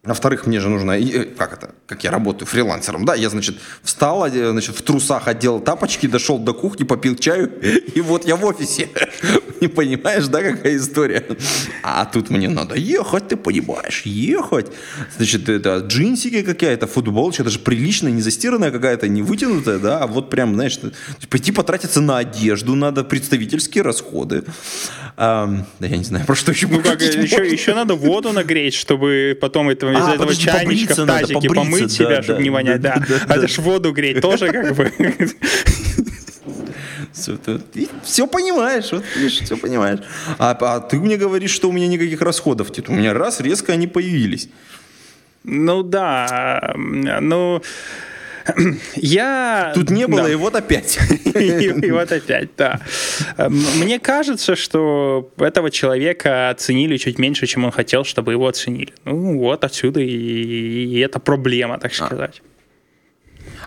Во-вторых, мне же нужно, э, как это, как я работаю фрилансером, да, я, значит, встал, значит, в трусах одел тапочки, дошел до кухни, попил чаю, и вот я в офисе. Не понимаешь, да, какая история? А тут мне надо ехать, ты понимаешь, ехать. Значит, это джинсики какая-то, футболочка, это же приличная, не застиранная какая-то, не вытянутая, да, а вот прям, знаешь, пойти потратиться на одежду надо, представительские расходы. А, да я не знаю, про что еще Ну как, еще, еще надо воду нагреть, чтобы потом этого из а, этого подожди, чайничка в тазике надо, помыть да, себя, да, чтобы да, не вонять. Да, а это ж воду греть тоже как бы. Все, все понимаешь, вот видишь, все понимаешь. А, а ты мне говоришь, что у меня никаких расходов нет. У меня раз, резко они появились. Ну да, ну... Я... Тут не было, да. и вот опять. и, и вот опять, да. Мне кажется, что этого человека оценили чуть меньше, чем он хотел, чтобы его оценили. Ну вот отсюда и, и это проблема, так а. сказать.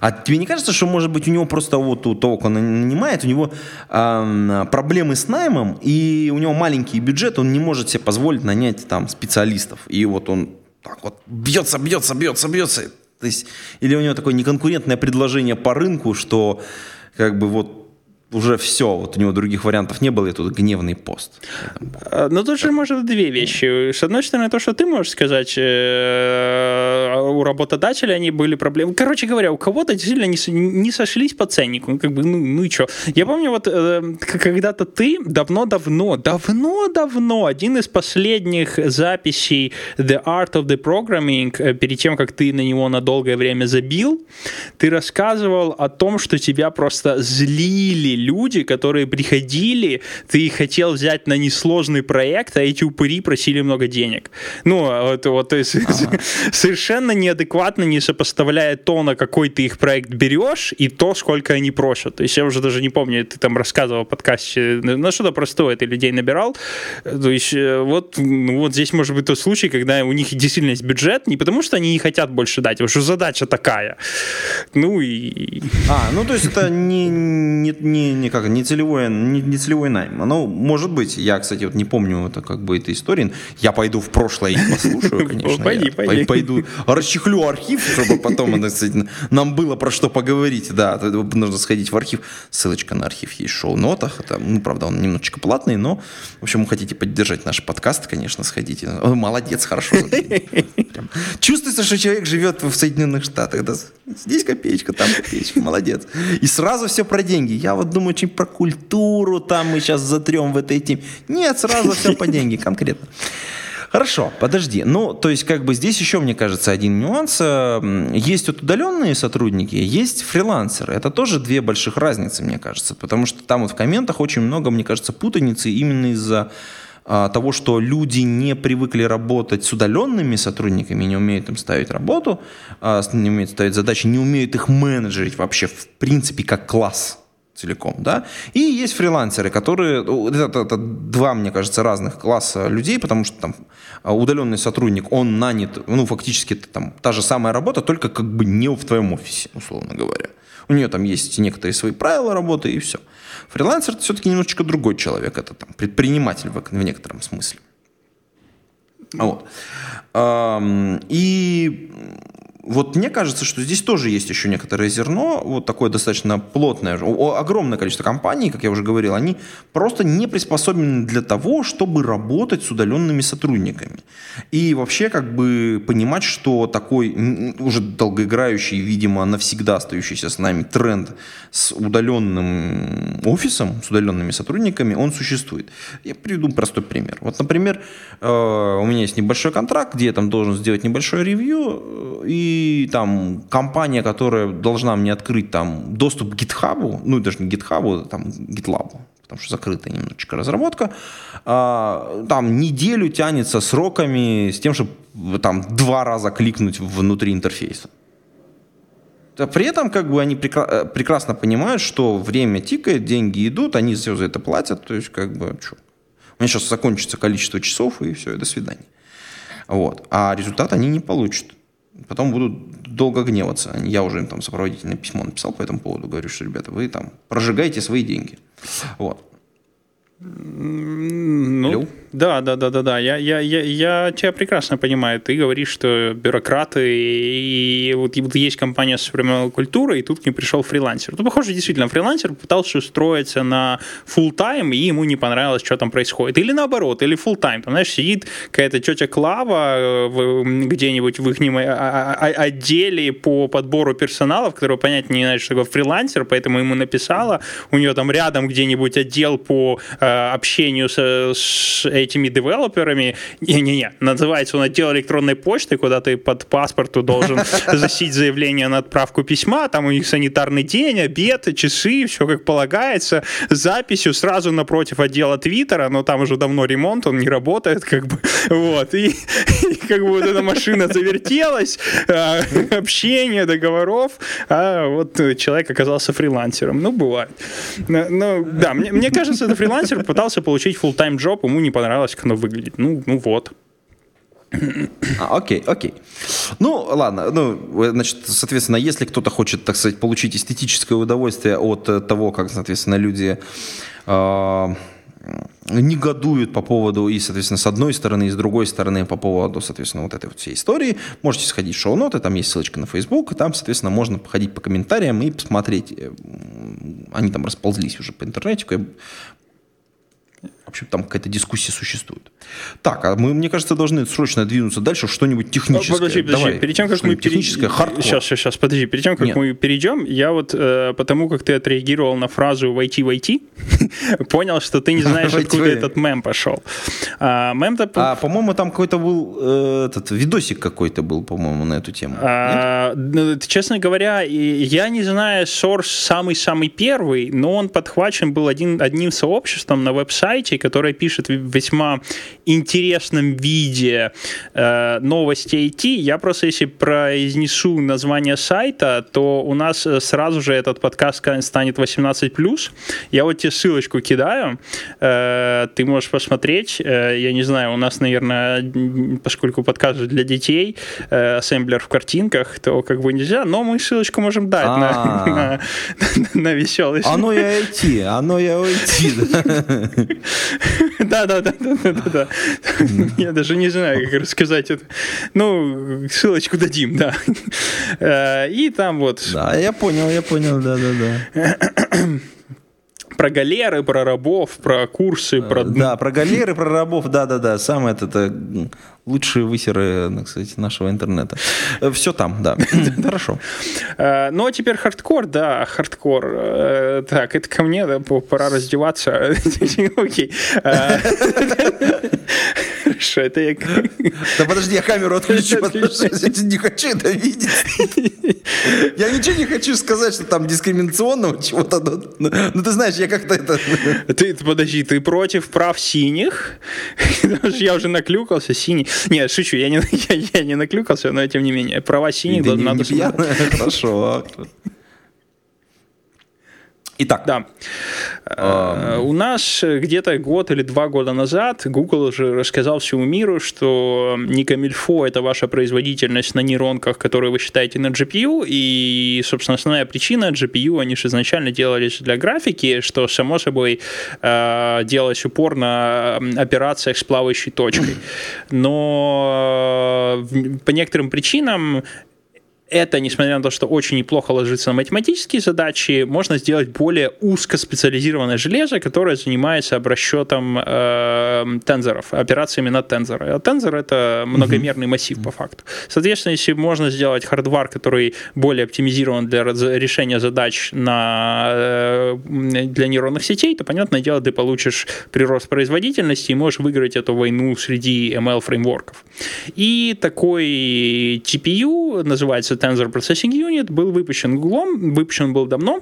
А тебе не кажется, что, может быть, у него просто вот у того, кого он нанимает, у него э, проблемы с наймом, и у него маленький бюджет, он не может себе позволить нанять там специалистов. И вот он так вот бьется, бьется, бьется, бьется. То есть, или у него такое неконкурентное предложение по рынку, что как бы вот уже все, вот у него других вариантов не было, и тут гневный пост. А, Но ну, тут же может две вещи. С одной стороны, то, что ты можешь сказать, э, у работодателя они были проблемы. Короче говоря, у кого-то действительно не, не сошлись по ценнику. Как бы, ну, ну и что? Я помню, вот э, когда-то ты давно-давно, давно-давно, один из последних записей The Art of the Programming, э, перед тем, как ты на него на долгое время забил, ты рассказывал о том, что тебя просто злили люди, которые приходили, ты хотел взять на несложный проект, а эти упыри просили много денег. Ну, а вот, вот то есть ага. совершенно неадекватно не сопоставляя то, на какой ты их проект берешь, и то, сколько они просят. То есть я уже даже не помню, ты там рассказывал в подкасте, ну, что-то простое ты людей набирал. То есть э, вот, ну, вот здесь может быть тот случай, когда у них действительно есть бюджет, не потому что они не хотят больше дать, потому что задача такая. Ну и... А, ну то есть это не, не, не не, как, не, целевой, не, не целевой найм. Оно может быть. Я, кстати, вот не помню это как бы этой истории. Я пойду в прошлое и послушаю, конечно. Пойди, пойди. Пойду, расчехлю архив, чтобы потом, нам было про что поговорить. Да, нужно сходить в архив. Ссылочка на архив есть в шоу-нотах. Это, ну, правда, он немножечко платный, но, в общем, вы хотите поддержать наш подкаст, конечно, сходите. Молодец, хорошо. Чувствуется, что человек живет в Соединенных Штатах. Здесь копеечка, там копеечка, молодец. И сразу все про деньги. Я вот подумаю очень про культуру, там мы сейчас затрем в этой теме. Нет, сразу все по деньги, конкретно. Хорошо, подожди. Ну, то есть, как бы здесь еще, мне кажется, один нюанс. Эм, есть вот удаленные сотрудники, есть фрилансеры. Это тоже две больших разницы, мне кажется. Потому что там вот в комментах очень много, мне кажется, путаницы именно из-за а, того, что люди не привыкли работать с удаленными сотрудниками, не умеют им ставить работу, а, не умеют ставить задачи, не умеют их менеджерить вообще в принципе как класс целиком, да, и есть фрилансеры, которые, это, это два, мне кажется, разных класса людей, потому что там а, удаленный сотрудник, он нанят, ну, фактически там та же самая работа, только как бы не в твоем офисе, условно говоря. У нее там есть некоторые свои правила работы и все. Фрилансер это все-таки немножечко другой человек, это там предприниматель в, в некотором смысле. Вот. И вот мне кажется, что здесь тоже есть еще некоторое зерно, вот такое достаточно плотное. Огромное количество компаний, как я уже говорил, они просто не приспособлены для того, чтобы работать с удаленными сотрудниками. И вообще как бы понимать, что такой уже долгоиграющий, видимо, навсегда остающийся с нами тренд с удаленным офисом, с удаленными сотрудниками, он существует. Я приведу простой пример. Вот, например, э, у меня есть небольшой контракт, где я там должен сделать небольшое ревью, э, и там компания, которая должна мне открыть там доступ к GitHub, ну даже не GitHub, там GitLab, потому что закрытая немножечко разработка, а, там неделю тянется сроками с тем, чтобы там два раза кликнуть внутри интерфейса. При этом как бы они э, прекрасно понимают, что время тикает, деньги идут, они все за это платят, то есть как бы что? У меня сейчас закончится количество часов и все, и до свидания. Вот. А результат они не получат потом будут долго гневаться. Я уже им там сопроводительное письмо написал по этому поводу. Говорю, что, ребята, вы там прожигаете свои деньги. Вот. Ну, Алло? Да, да, да, да, да. Я, я, я, я тебя прекрасно понимаю. Ты говоришь, что бюрократы, и вот, и вот есть компания современной культурой, и тут к ним пришел фрилансер. Ну, похоже, действительно, фрилансер пытался устроиться на full тайм и ему не понравилось, что там происходит. Или наоборот, или full тайм Там, знаешь, сидит какая-то тетя Клава э, где-нибудь в их а, а, а, отделе по подбору персонала, которого понять не знает, что такое фрилансер, поэтому ему написала. У нее там рядом где-нибудь отдел по э, общению с, с этими девелоперами. Не-не-не, называется он отдел электронной почты, куда ты под паспорту должен засить заявление на отправку письма, там у них санитарный день, обед, часы, все как полагается, с записью сразу напротив отдела Твиттера, но там уже давно ремонт, он не работает, как бы, вот, и, и как бы вот эта машина завертелась, а, общение, договоров, а вот человек оказался фрилансером. Ну, бывает. Ну, да, мне, мне кажется, это фрилансер пытался получить full-time job, ему не понравилось понравилось, как оно выглядит. Ну, ну вот. А, окей, окей. Ну, ладно. Ну, значит, соответственно, если кто-то хочет, так сказать, получить эстетическое удовольствие от э, того, как, соответственно, люди э, негодуют по поводу и, соответственно, с одной стороны, и с другой стороны по поводу, соответственно, вот этой вот всей истории, можете сходить в шоу-ноты, там есть ссылочка на Facebook, и там, соответственно, можно походить по комментариям и посмотреть. Э, они там расползлись уже по интернету, в общем, там какая-то дискуссия существует. Так, а мы, мне кажется, должны срочно двинуться дальше, что-нибудь техническое. Подожди, подожди, Давай, перед тем, как мы техническое, хардкор. Сейчас, сейчас, сейчас, подожди, перед тем, как Нет. мы перейдем, я вот э, потому, как ты отреагировал на фразу «войти, войти», понял, что ты не знаешь, откуда этот мем пошел. А, мем-то... А, по-моему, там какой-то был, э, этот, видосик какой-то был, по-моему, на эту тему. А, ну, честно говоря, я не знаю source самый-самый первый, но он подхвачен был один, одним сообществом на веб-сайте, которое пишет в весьма интересном виде э, новости IT. Я просто, если произнесу название сайта, то у нас э, сразу же этот подкаст станет 18+. Я вот тебе ссылочку кидаю, э, ты можешь посмотреть. Э, я не знаю, у нас, наверное, поскольку подкаст для детей, э, ассемблер в картинках, то как бы нельзя, но мы ссылочку можем дать на, а. на, на веселый Оно и IT, оно и IT. Да, да, да, да, да, да. Я даже не знаю, как рассказать это. Ну, ссылочку дадим, да. Э, и там вот. Да, я понял, я понял, да, да, да. Про галеры, про рабов, про курсы, про... Да, про галеры, про рабов, да-да-да, самое это лучшие высеры, ну, кстати, нашего интернета. Все там, да. Хорошо. Э, ну, а теперь хардкор, да, хардкор. Э, так, это ко мне, да, пора раздеваться. Окей. Что это я... Да подожди, я камеру отключу, я не хочу это видеть. Я ничего не хочу сказать, что там дискриминационного чего-то, но ты знаешь, я как-то это... Ты, подожди, ты против прав синих? Я уже наклюкался, синий. Нет, шучу, я не, я, я не наклюкался, но тем не менее, права синих надо? Хорошо. Итак. Да. Uh, у нас где-то год или два года назад Google уже рассказал всему миру, что не камильфо — это ваша производительность на нейронках, которые вы считаете на GPU, и, собственно, основная причина GPU, они же изначально делались для графики, что, само собой, uh, делалось упор на операциях с плавающей точкой. Но uh, по некоторым причинам это, несмотря на то, что очень неплохо ложится на математические задачи, можно сделать более узкоспециализированное железо, которое занимается обрасчетом э, тензоров, операциями на тензоры. А тензор — это многомерный массив по факту. Соответственно, если можно сделать хардвар, который более оптимизирован для решения задач на, э, для нейронных сетей, то, понятное дело, ты получишь прирост производительности и можешь выиграть эту войну среди ML-фреймворков. И такой TPU называется Tensor Processing Unit был выпущен Google, выпущен был давно,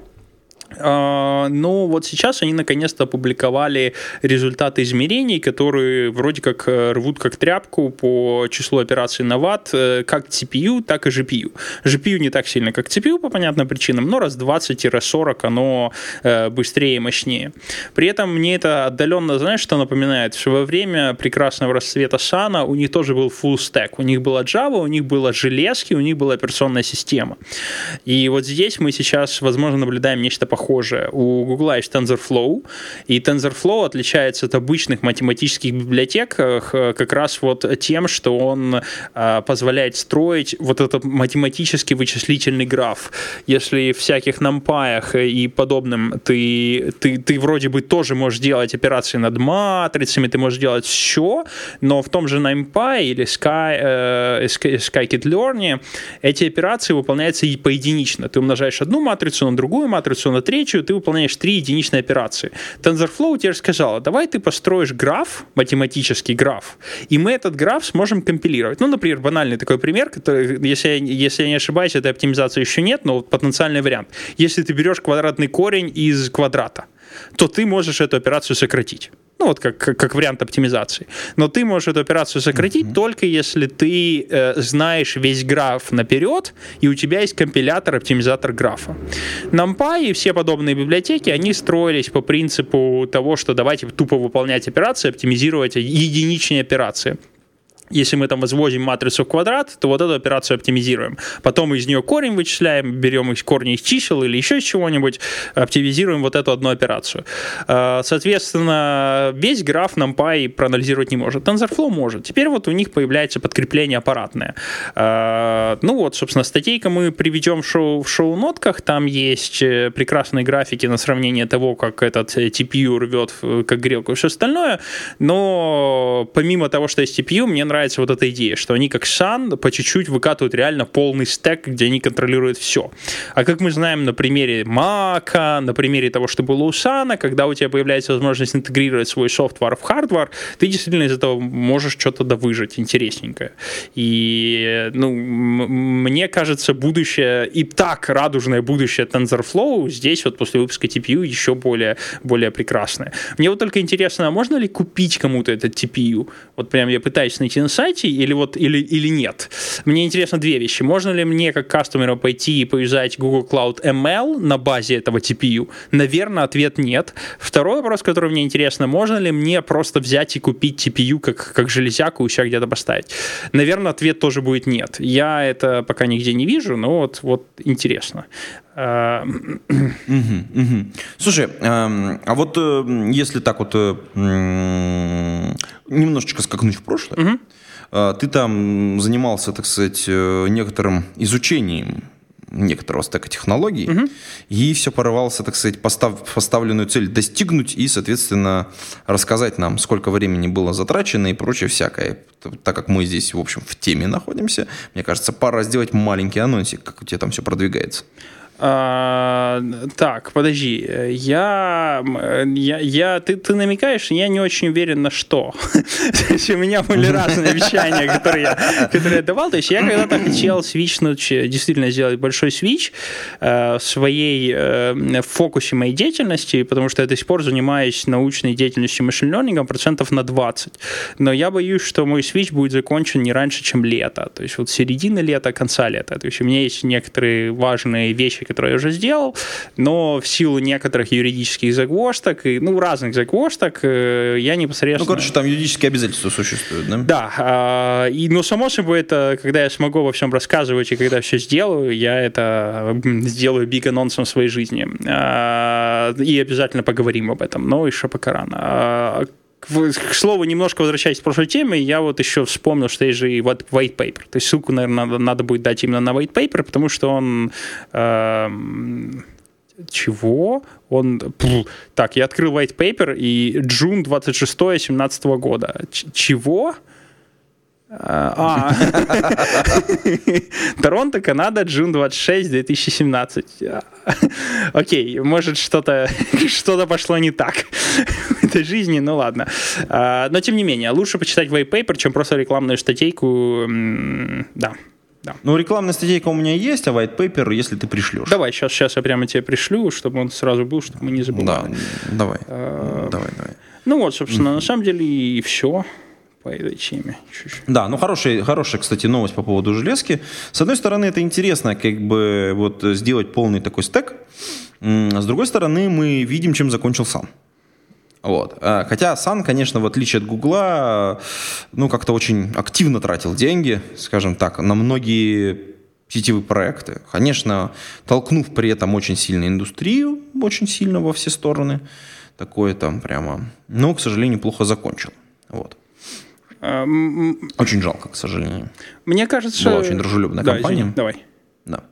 но вот сейчас они наконец-то опубликовали результаты измерений, которые вроде как э, рвут как тряпку по числу операций на ватт, э, как CPU, так и GPU. GPU не так сильно, как CPU по понятным причинам, но раз 20-40 оно э, быстрее и мощнее. При этом мне это отдаленно, знаешь, что напоминает? Что во время прекрасного расцвета Сана у них тоже был full stack. У них была Java, у них было железки, у них была операционная система. И вот здесь мы сейчас, возможно, наблюдаем нечто похожее похожее. У Google есть TensorFlow, и TensorFlow отличается от обычных математических библиотек э, как раз вот тем, что он э, позволяет строить вот этот математический вычислительный граф. Если в всяких нампаях и подобным ты, ты, ты вроде бы тоже можешь делать операции над матрицами, ты можешь делать все, но в том же NumPy или Sky, э, Scikit-Learn эти операции выполняются и поединично. Ты умножаешь одну матрицу на другую матрицу, на третью, ты выполняешь три единичные операции. TensorFlow тебе сказала, давай ты построишь граф, математический граф, и мы этот граф сможем компилировать. Ну, например, банальный такой пример, который, если, я, если я не ошибаюсь, этой оптимизации еще нет, но вот потенциальный вариант. Если ты берешь квадратный корень из квадрата, то ты можешь эту операцию сократить ну вот как, как, как вариант оптимизации. Но ты можешь эту операцию сократить mm-hmm. только если ты э, знаешь весь граф наперед, и у тебя есть компилятор, оптимизатор графа. NumPy и все подобные библиотеки, они строились по принципу того, что давайте тупо выполнять операции, оптимизировать единичные операции если мы там возводим матрицу в квадрат, то вот эту операцию оптимизируем. Потом из нее корень вычисляем, берем из корня из чисел или еще из чего-нибудь, оптимизируем вот эту одну операцию. А, соответственно, весь граф NumPy проанализировать не может. TensorFlow может. Теперь вот у них появляется подкрепление аппаратное. А, ну вот, собственно, статейка мы приведем в, шоу, в шоу-нотках. Там есть э, прекрасные графики на сравнение того, как этот э, TPU рвет как грелку и все остальное. Но помимо того, что есть TPU, мне нравится нравится вот эта идея, что они как Sun по чуть-чуть выкатывают реально полный стек, где они контролируют все. А как мы знаем на примере Мака, на примере того, что было у Sun, когда у тебя появляется возможность интегрировать свой софтвар в хардвар, ты действительно из этого можешь что-то довыжить интересненькое. И, ну, мне кажется, будущее, и так радужное будущее TensorFlow здесь вот после выпуска TPU еще более, более прекрасное. Мне вот только интересно, а можно ли купить кому-то этот TPU? Вот прям я пытаюсь найти на сайте или, вот, или, или нет. Мне интересно две вещи. Можно ли мне как кастомеру пойти и поюзать Google Cloud ML на базе этого TPU? Наверное, ответ нет. Второй вопрос, который мне интересно, можно ли мне просто взять и купить TPU как, как железяку и себя где-то поставить? Наверное, ответ тоже будет нет. Я это пока нигде не вижу, но вот, вот интересно. А, Слушай, эм, а вот э, если так вот э, немножечко скакнуть в прошлое. Ты там занимался, так сказать, э, некоторым изучением некоторого стека технологий, и все порывался, так сказать, постав, поставленную цель достигнуть и, соответственно, рассказать нам, сколько времени было затрачено и прочее всякое. Так как мы здесь, в общем, в теме находимся, мне кажется, пора сделать маленький анонсик, как у тебя там все продвигается. А, так, подожди. Я, я, я ты, ты намекаешь, я не очень уверен на что. То есть у меня были разные обещания, которые я, которые я давал. То есть я когда-то хотел свичнуть, действительно сделать большой свич э, в своей э, фокусе моей деятельности, потому что я до сих пор занимаюсь научной деятельностью машин-лернингом процентов на 20. Но я боюсь, что мой свич будет закончен не раньше, чем лето. То есть вот середина лета, конца лета. То есть у меня есть некоторые важные вещи, которые я уже сделал, но в силу некоторых юридических загвоздок, и, ну, разных загвоздок, э, я непосредственно... Ну, короче, там юридические обязательства существуют, да? Да, а, и, ну, само собой, это, когда я смогу во всем рассказывать, и когда все сделаю, я это сделаю биг анонсом своей жизни. А, и обязательно поговорим об этом, но еще пока рано. К слову, немножко возвращаясь к прошлой теме, я вот еще вспомнил, что есть же и white paper. То есть ссылку, наверное, надо, надо будет дать именно на white paper, потому что он... Э, чего? Он... Пфф, так, я открыл white paper, и Джун 26 17 года. Ч- чего? А, Торонто, Канада, Джун 26, 2017. Окей, может что-то что пошло не так в этой жизни, ну ладно. А, но тем не менее, лучше почитать white paper, чем просто рекламную статейку. Да, да. Ну, рекламная статейка у меня есть, а white paper, если ты пришлешь. Давай, сейчас, сейчас я прямо тебе пришлю, чтобы он сразу был, чтобы мы не забыли. Да, давай. Давай, давай. Ну вот, собственно, на самом деле и все по этой теме. Чуть-чуть. Да, ну хорошая, хорошая, кстати, новость по поводу железки. С одной стороны, это интересно, как бы вот сделать полный такой стек. С другой стороны, мы видим, чем закончил сам. Вот. А, хотя Сан, конечно, в отличие от Гугла, ну, как-то очень активно тратил деньги, скажем так, на многие сетевые проекты. Конечно, толкнув при этом очень сильно индустрию, очень сильно во все стороны. Такое там прямо. Но, к сожалению, плохо закончил. Вот. Очень жалко, к сожалению. Мне кажется... Была очень дружелюбная да, компания. Извини, давай. Да.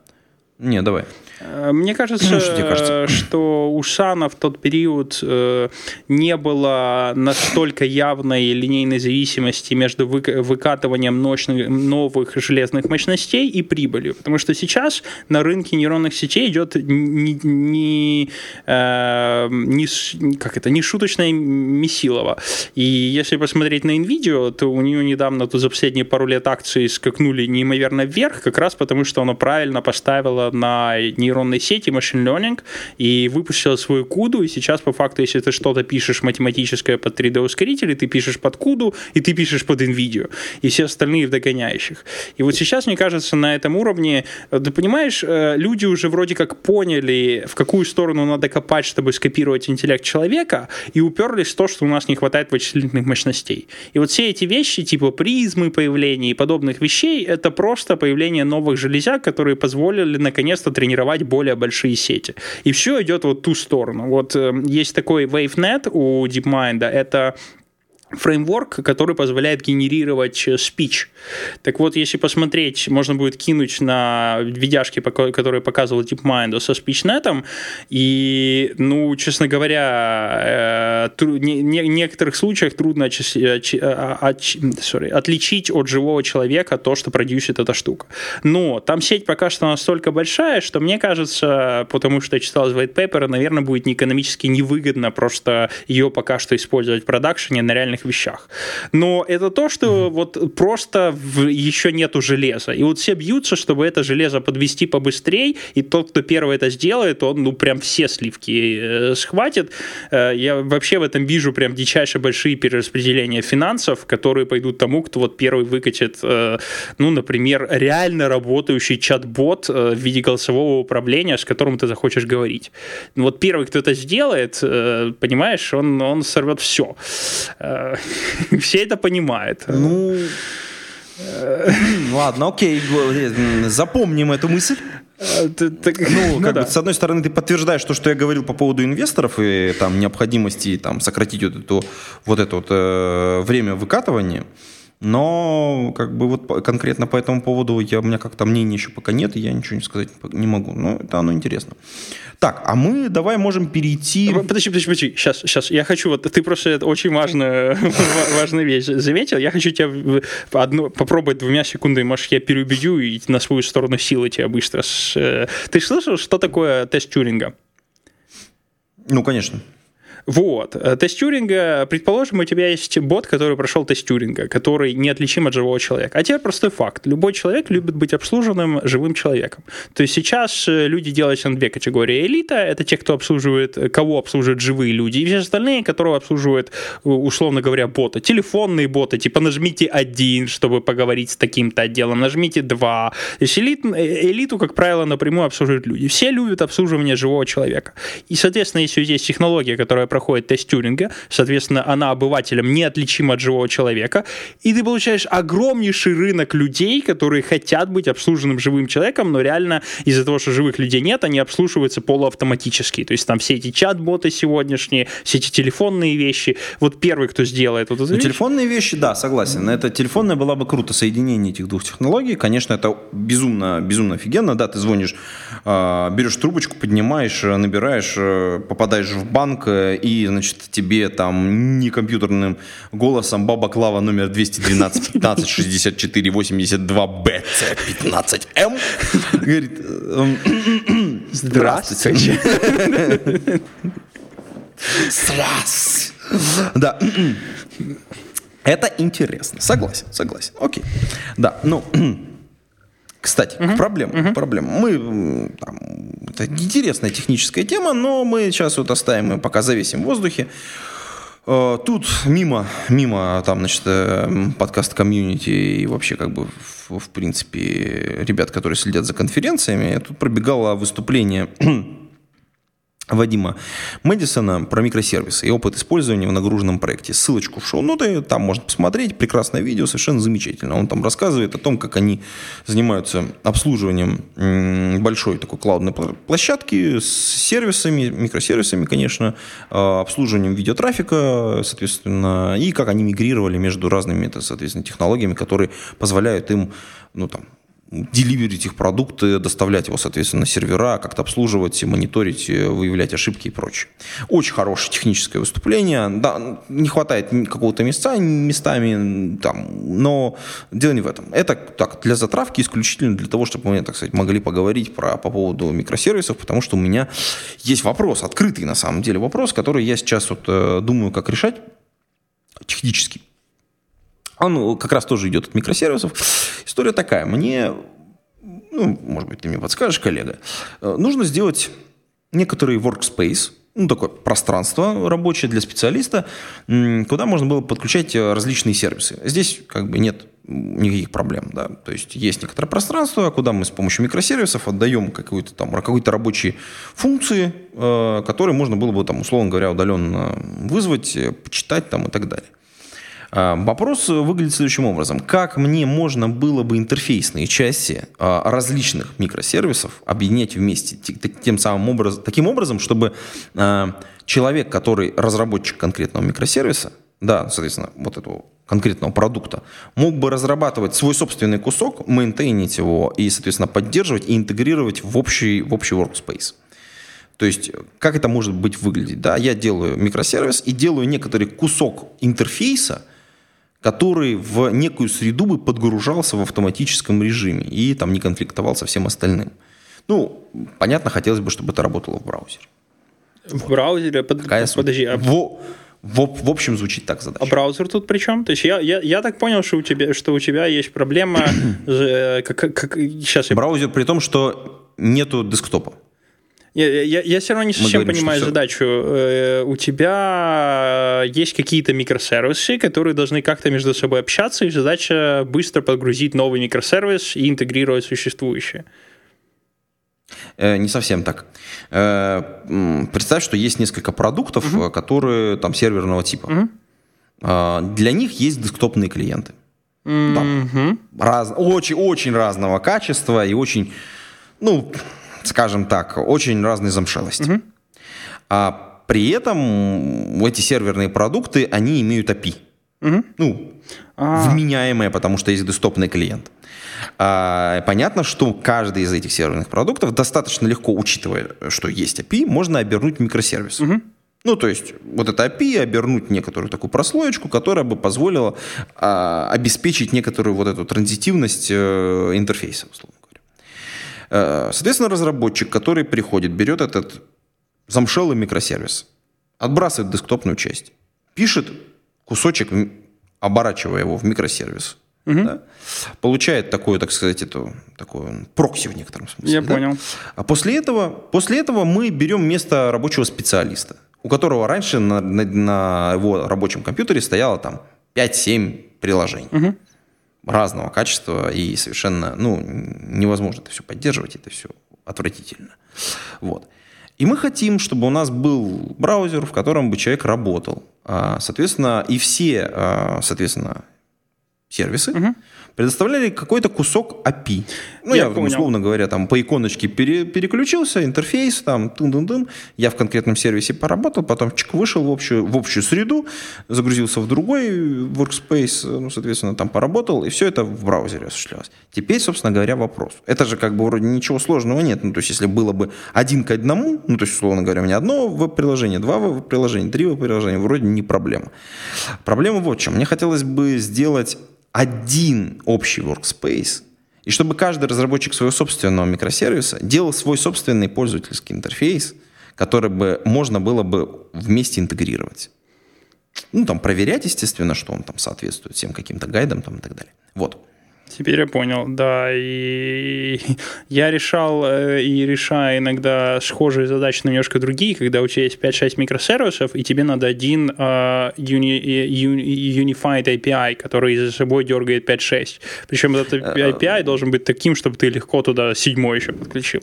Не, давай. Э, мне кажется, что, тебе кажется, что у Сана в тот период э, не было настолько явной линейной зависимости между выкатыванием ночных, новых железных мощностей и прибылью. Потому что сейчас на рынке нейронных сетей идет не, не, э, не, как это, не шуточное месилово. И если посмотреть на NVIDIA, то у нее недавно то за последние пару лет акции скакнули неимоверно вверх, как раз потому, что она правильно поставила на нейронные нейронной сети, машин learning, и выпустила свою куду, и сейчас по факту, если ты что-то пишешь математическое под 3D-ускорители, ты пишешь под куду, и ты пишешь под NVIDIA, и все остальные в догоняющих. И вот сейчас, мне кажется, на этом уровне, ты понимаешь, э, люди уже вроде как поняли, в какую сторону надо копать, чтобы скопировать интеллект человека, и уперлись в то, что у нас не хватает вычислительных мощностей. И вот все эти вещи, типа призмы появления и подобных вещей, это просто появление новых железяк, которые позволили наконец-то тренировать создавать более большие сети. И все идет вот ту сторону. Вот э, есть такой WaveNet у DeepMind, это фреймворк, который позволяет генерировать э, speech. Так вот, если посмотреть, можно будет кинуть на видяшки, которые показывал DeepMind со SpeechNet, и, ну, честно говоря, в э, некоторых случаях трудно sorry, э, отличить от живого человека то, что продюсит эта штука. Но там сеть пока что настолько большая, что мне кажется, потому что я читал из white paper, наверное, будет экономически невыгодно просто ее пока что использовать в продакшене на реальных разных вещах. Но это то, что mm-hmm. вот просто в, еще нету железа. И вот все бьются, чтобы это железо подвести побыстрее, и тот, кто первый это сделает, он, ну, прям все сливки э, схватит. Э, я вообще в этом вижу прям дичайше большие перераспределения финансов, которые пойдут тому, кто вот первый выкатит, э, ну, например, реально работающий чат-бот э, в виде голосового управления, с которым ты захочешь говорить. Вот первый, кто это сделает, э, понимаешь, он, он сорвет все. Э, все это понимают. Ну, ладно, окей, запомним эту мысль. Э, ну, ну, как бы, с одной стороны, ты подтверждаешь то, что я говорил по поводу инвесторов и там необходимости там сократить вот, эту, вот это вот э, время выкатывания. Но как бы вот конкретно по этому поводу я, у меня как-то мнения еще пока нет, и я ничего не сказать не могу. Но это оно интересно. Так, а мы давай можем перейти... Подожди, подожди, подожди. Сейчас, сейчас. Я хочу, вот ты просто это очень важную, важную вещь заметил. Я хочу тебя одну, попробовать двумя секундами, может, я переубедю и на свою сторону силы тебя быстро. э, Ты слышал, что такое тест Тюринга? Ну, конечно. Вот. Э, Тест Тюринга, предположим, у тебя есть бот, который прошел тест Тюринга, который неотличим от живого человека. А теперь простой факт. Любой человек любит быть обслуженным живым человеком. То есть сейчас э, люди делятся на две категории. Элита — это те, кто обслуживает, э, кого обслуживают живые люди, и все остальные, которые обслуживают, условно говоря, бота. Телефонные боты, типа нажмите один, чтобы поговорить с таким-то отделом, нажмите два. То есть элит, элиту, как правило, напрямую обслуживают люди. Все любят обслуживание живого человека. И, соответственно, если есть технология, которая проходит тест Тюринга, соответственно, она обывателям неотличима от живого человека, и ты получаешь огромнейший рынок людей, которые хотят быть обслуженным живым человеком, но реально из-за того, что живых людей нет, они обслуживаются полуавтоматически. То есть там все эти чат-боты сегодняшние, все эти телефонные вещи. Вот первый, кто сделает вот эту Ну, вещь, телефонные вещи, да, согласен. Это телефонная была бы круто соединение этих двух технологий. Конечно, это безумно, безумно офигенно. Да, ты звонишь, а, берешь трубочку, поднимаешь, набираешь, э, попадаешь в банк, э, и, значит, тебе там не компьютерным голосом баба Клава номер 212 15 64 82 БЦ 15 М говорит, эм, здравствуйте. Здравствуйте. Да. Это интересно. Согласен, согласен. Окей. Да, ну, кстати, к проблемам. к проблемам. Мы, там, это интересная техническая тема, но мы сейчас вот оставим, и пока завесим в воздухе. Э, Тут мимо, мимо там, значит, э, подкаст комьюнити и вообще как бы в, в принципе ребят, которые следят за конференциями, тут пробегало выступление Вадима Мэдисона про микросервисы и опыт использования в нагруженном проекте. Ссылочку в шоу-ноты, там можно посмотреть. Прекрасное видео, совершенно замечательно. Он там рассказывает о том, как они занимаются обслуживанием большой такой клаудной площадки с сервисами, микросервисами, конечно, э, обслуживанием видеотрафика, соответственно, и как они мигрировали между разными, это, соответственно, технологиями, которые позволяют им, ну, там, деливерить их продукты, доставлять его, соответственно, на сервера, как-то обслуживать, мониторить, выявлять ошибки и прочее. Очень хорошее техническое выступление. Да, не хватает какого-то места местами, там, но дело не в этом. Это так, для затравки исключительно для того, чтобы мы, так сказать, могли поговорить про, по поводу микросервисов, потому что у меня есть вопрос, открытый на самом деле вопрос, который я сейчас вот э, думаю, как решать технически. Он как раз тоже идет от микросервисов. История такая. Мне, ну, может быть, ты мне подскажешь, коллега, э, нужно сделать некоторый workspace, ну, такое пространство рабочее для специалиста, куда можно было подключать э, различные сервисы. Здесь как бы нет никаких проблем, да, то есть есть некоторое пространство, куда мы с помощью микросервисов отдаем какую-то там какие-то рабочие функции, э, которые можно было бы там условно говоря удаленно вызвать, э, почитать там и так далее. А, Вопрос выглядит следующим образом. Как мне можно было бы интерфейсные части а, различных микросервисов объединять вместе те- те- тем самым образом, таким образом, чтобы а, человек, который разработчик конкретного микросервиса, да, соответственно, вот этого конкретного продукта, мог бы разрабатывать свой собственный кусок, мейнтейнить его и, соответственно, поддерживать и интегрировать в общий, в общий workspace. То есть, как это может быть выглядеть? Да, я делаю микросервис и делаю некоторый кусок интерфейса, который в некую среду бы подгружался в автоматическом режиме и там не конфликтовал со всем остальным. Ну, понятно, хотелось бы, чтобы это работало в браузере. В браузере, под- суть? подожди, а, В, в, в общем, звучит так задача. а браузер тут при чем? То есть я, я, я так понял, что у тебя, что у тебя есть проблема, э, как, как, сейчас я Браузер при том, что нету десктопа. Я, я, я все равно не совсем говорим, понимаю задачу. Э, У тебя есть какие-то микросервисы, которые должны как-то между собой общаться, и задача быстро подгрузить новый микросервис и интегрировать существующие. Э, Не совсем так. Э, Представь, что есть несколько продуктов, э, которые там серверного типа. А, Для них есть десктопные клиенты. Там раз- очень, очень разного качества и очень, ну, скажем так, очень разной замшелости. А при этом эти серверные продукты, они имеют API. Ну, вменяемое, потому что есть десктопный клиент. А, понятно, что каждый из этих серверных продуктов достаточно легко, учитывая, что есть API, можно обернуть микросервис. Ну, то есть, вот это API обернуть некоторую такую прослоечку, которая бы позволила а, обеспечить некоторую вот эту транзитивность э, интерфейса, условно соответственно, разработчик, который приходит, берет этот замшелый микросервис, отбрасывает десктопную часть, пишет кусочек, оборачивая его в микросервис, Угу. Да? Получает такое, так сказать, эту, такую прокси в некотором смысле. Я да? понял. А после этого, после этого мы берем место рабочего специалиста, у которого раньше на, на, на его рабочем компьютере стояло там 5-7 приложений. Угу. Разного качества и совершенно, ну, невозможно это все поддерживать, это все отвратительно. Вот. И мы хотим, чтобы у нас был браузер, в котором бы человек работал. А, соответственно, и все, а, соответственно, сервисы угу. Предоставляли какой-то кусок API. Ну, я, я условно говоря, там по иконочке пере, переключился, интерфейс, там, тын-дын-дын, я в конкретном сервисе поработал, потом чик, вышел в общую, в общую среду, загрузился в другой workspace, ну, соответственно, там поработал, и все это в браузере осуществлялось. Теперь, собственно говоря, вопрос. Это же как бы вроде ничего сложного нет. Ну, то есть, если было бы один к одному, ну, то есть, условно говоря, у меня одно веб-приложение, два веб-приложения, три веб-приложения, вроде не проблема. Проблема вот в чем. Мне хотелось бы сделать один общий workspace, и чтобы каждый разработчик своего собственного микросервиса делал свой собственный пользовательский интерфейс, который бы можно было бы вместе интегрировать. Ну, там, проверять, естественно, что он там соответствует всем каким-то гайдам там, и так далее. Вот. Теперь я понял, да. И я решал э, и решаю иногда схожие задачи, но немножко другие, когда у тебя есть 5-6 микросервисов, и тебе надо один uh, uni, Unified API, который за собой дергает 5-6. Причем этот API должен быть таким, чтобы ты легко туда седьмой еще подключил.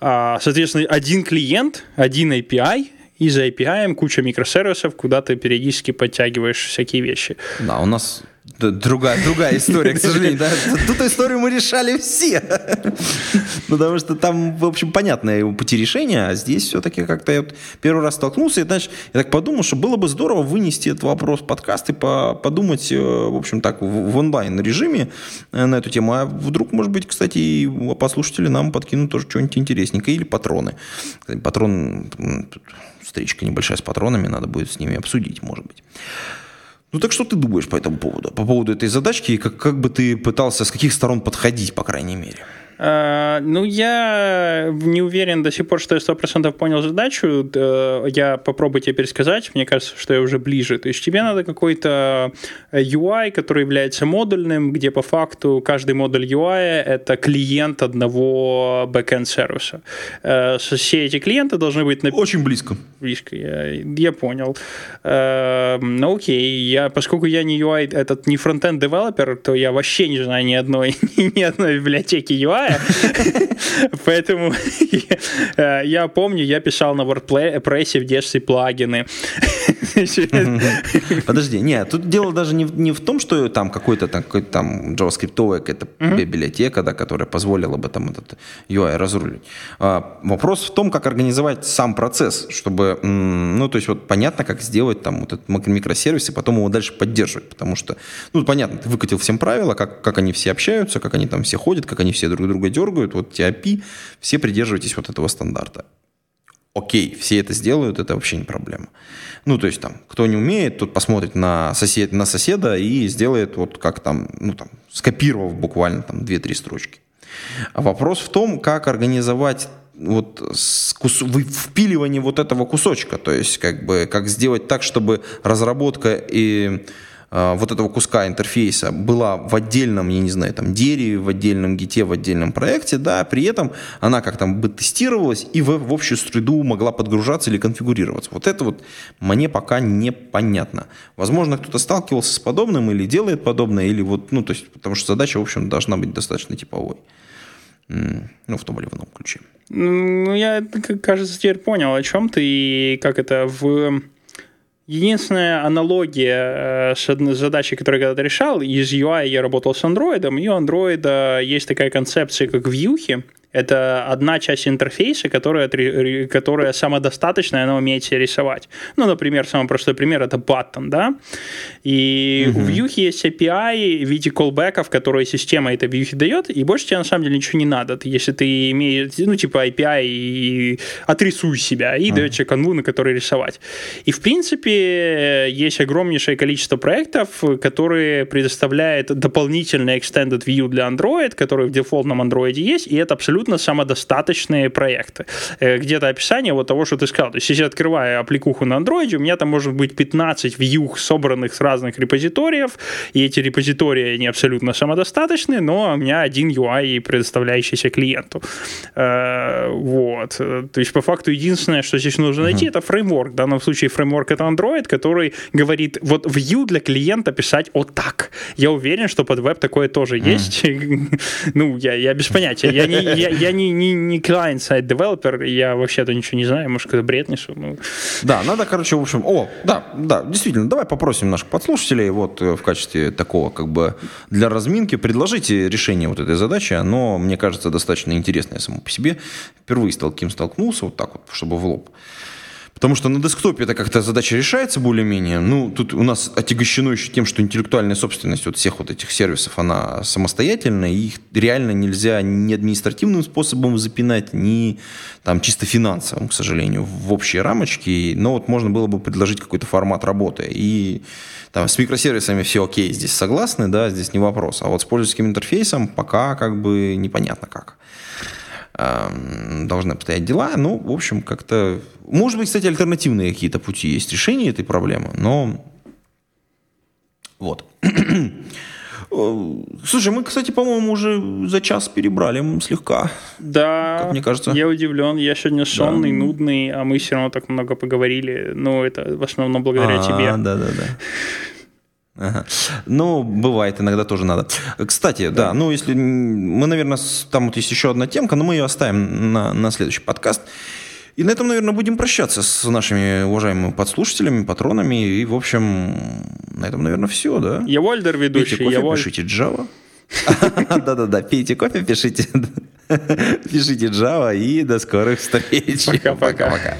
Uh, соответственно, один клиент, один API, и за API куча микросервисов, куда ты периодически подтягиваешь всякие вещи. Да, у нас другая, другая история, к сожалению. Да? Тут историю мы решали все. Потому что там, в общем, понятные пути решения, а здесь все-таки как-то я вот первый раз столкнулся, и, значит, я так подумал, что было бы здорово вынести этот вопрос в подкаст и подумать, э, в общем, так, в онлайн-режиме э, на эту тему. А вдруг, может быть, кстати, и послушатели нам подкинут тоже что-нибудь интересненькое или патроны. Патрон, встречка небольшая с патронами, надо будет с ними обсудить, может быть. Ну так что ты думаешь по этому поводу? По поводу этой задачки, и как, как бы ты пытался с каких сторон подходить, по крайней мере? Uh, ну, я не уверен до сих пор, что я сто процентов понял задачу. Я попробую тебе пересказать. Мне кажется, что я уже ближе. То есть тебе надо какой-то UI, который является модульным, где по факту каждый модуль UI — это клиент одного backend сервиса. Uh, все эти клиенты должны быть... На... Очень близко. Близко, я, я понял. Ну, окей. Я, поскольку я не UI, этот не фронтенд девелопер, то я вообще не знаю ни одной, ни одной библиотеки UI, другая. Поэтому я помню, я писал на WordPress в детстве плагины. Подожди, нет, тут дело даже не, не в том, что там какой-то там, какой там JavaScript какая-то библиотека, да, которая позволила бы там этот UI разрулить. А, вопрос в том, как организовать сам процесс, чтобы, ну, то есть вот понятно, как сделать там вот этот микросервис и потом его дальше поддерживать, потому что, ну, понятно, ты выкатил всем правила, как, как они все общаются, как они там все ходят, как они все друг друга дергают, вот API, все придерживайтесь вот этого стандарта. Окей, все это сделают, это вообще не проблема. Ну, то есть там, кто не умеет, тот посмотрит на, сосед, на соседа и сделает вот как там, ну там, скопировав буквально там 2-3 строчки. А вопрос в том, как организовать вот кус... впиливание вот этого кусочка, то есть как бы как сделать так, чтобы разработка и вот этого куска интерфейса была в отдельном, я не знаю, там, дереве, в отдельном гите, в отдельном проекте, да, при этом она как там бы тестировалась и в, в общую среду могла подгружаться или конфигурироваться. Вот это вот мне пока непонятно. Возможно, кто-то сталкивался с подобным или делает подобное, или вот, ну, то есть, потому что задача, в общем, должна быть достаточно типовой. Ну, в том или ином ключе. Ну, я, кажется, теперь понял, о чем ты и как это в Единственная аналогия э, задачей, которую я когда-то решал, из UI я работал с Android, и у Android есть такая концепция, как вьюхи. Это одна часть интерфейса, которая, которая самодостаточная, она умеет себе рисовать. Ну, например, самый простой пример это button, да, и угу. у Vue есть API в виде callbackов, которые система этой Vue дает, и больше тебе на самом деле ничего не надо. Если ты имеешь, ну, типа API, и отрисуй себя, и угу. дает тебе канву, на которой рисовать. И, в принципе, есть огромнейшее количество проектов, которые предоставляют дополнительный extended view для Android, который в дефолтном Android есть, и это абсолютно самодостаточные проекты. Э, где-то описание вот того, что ты сказал. То есть, если я открываю аппликуху на Android, у меня там может быть 15 view, собранных с разных репозиториев, и эти репозитории, они абсолютно самодостаточные, но у меня один UI, предоставляющийся клиенту. Э, вот. То есть, по факту, единственное, что здесь нужно найти, это фреймворк. В данном случае фреймворк это Android, который говорит, вот Vue для клиента писать вот так. Я уверен, что под веб такое тоже есть. ну, я, я без понятия. Я не, я, не, не, не client-side developer, я вообще-то ничего не знаю, может, когда бред несу. Ну. Да, надо, короче, в общем, о, да, да, действительно, давай попросим наших подслушателей вот э, в качестве такого, как бы, для разминки, предложите решение вот этой задачи, оно, мне кажется, достаточно интересное само по себе. Впервые с таким столкнулся, вот так вот, чтобы в лоб. Потому что на десктопе это как-то задача решается более-менее. Ну, тут у нас отягощено еще тем, что интеллектуальная собственность вот всех вот этих сервисов, она самостоятельная, и их реально нельзя ни административным способом запинать, ни там чисто финансовым, к сожалению, в общие рамочки. Но вот можно было бы предложить какой-то формат работы. И там, с микросервисами все окей, здесь согласны, да, здесь не вопрос. А вот с пользовательским интерфейсом пока как бы непонятно как должны обстоять дела. Ну, в общем, как-то... Может быть, кстати, альтернативные какие-то пути есть решения этой проблемы, но... Вот. Слушай, мы, кстати, по-моему, уже за час перебрали слегка. Да. Как мне кажется. Я удивлен. Я сегодня сонный, да. нудный, а мы все равно так много поговорили. Ну, это в основном благодаря а, тебе. Да, да, да. Ага. Ну, бывает, иногда тоже надо. Кстати, да, да ну, если мы, наверное, там вот есть еще одна темка, но мы ее оставим на, на следующий подкаст. И на этом, наверное, будем прощаться с нашими уважаемыми подслушателями, патронами. И, в общем, на этом, наверное, все, да? Я Вольдер ведущий. Пейте кофе, я пишите Java. Да-да-да, пейте кофе, пишите, пишите Java и до скорых встреч. Пока-пока.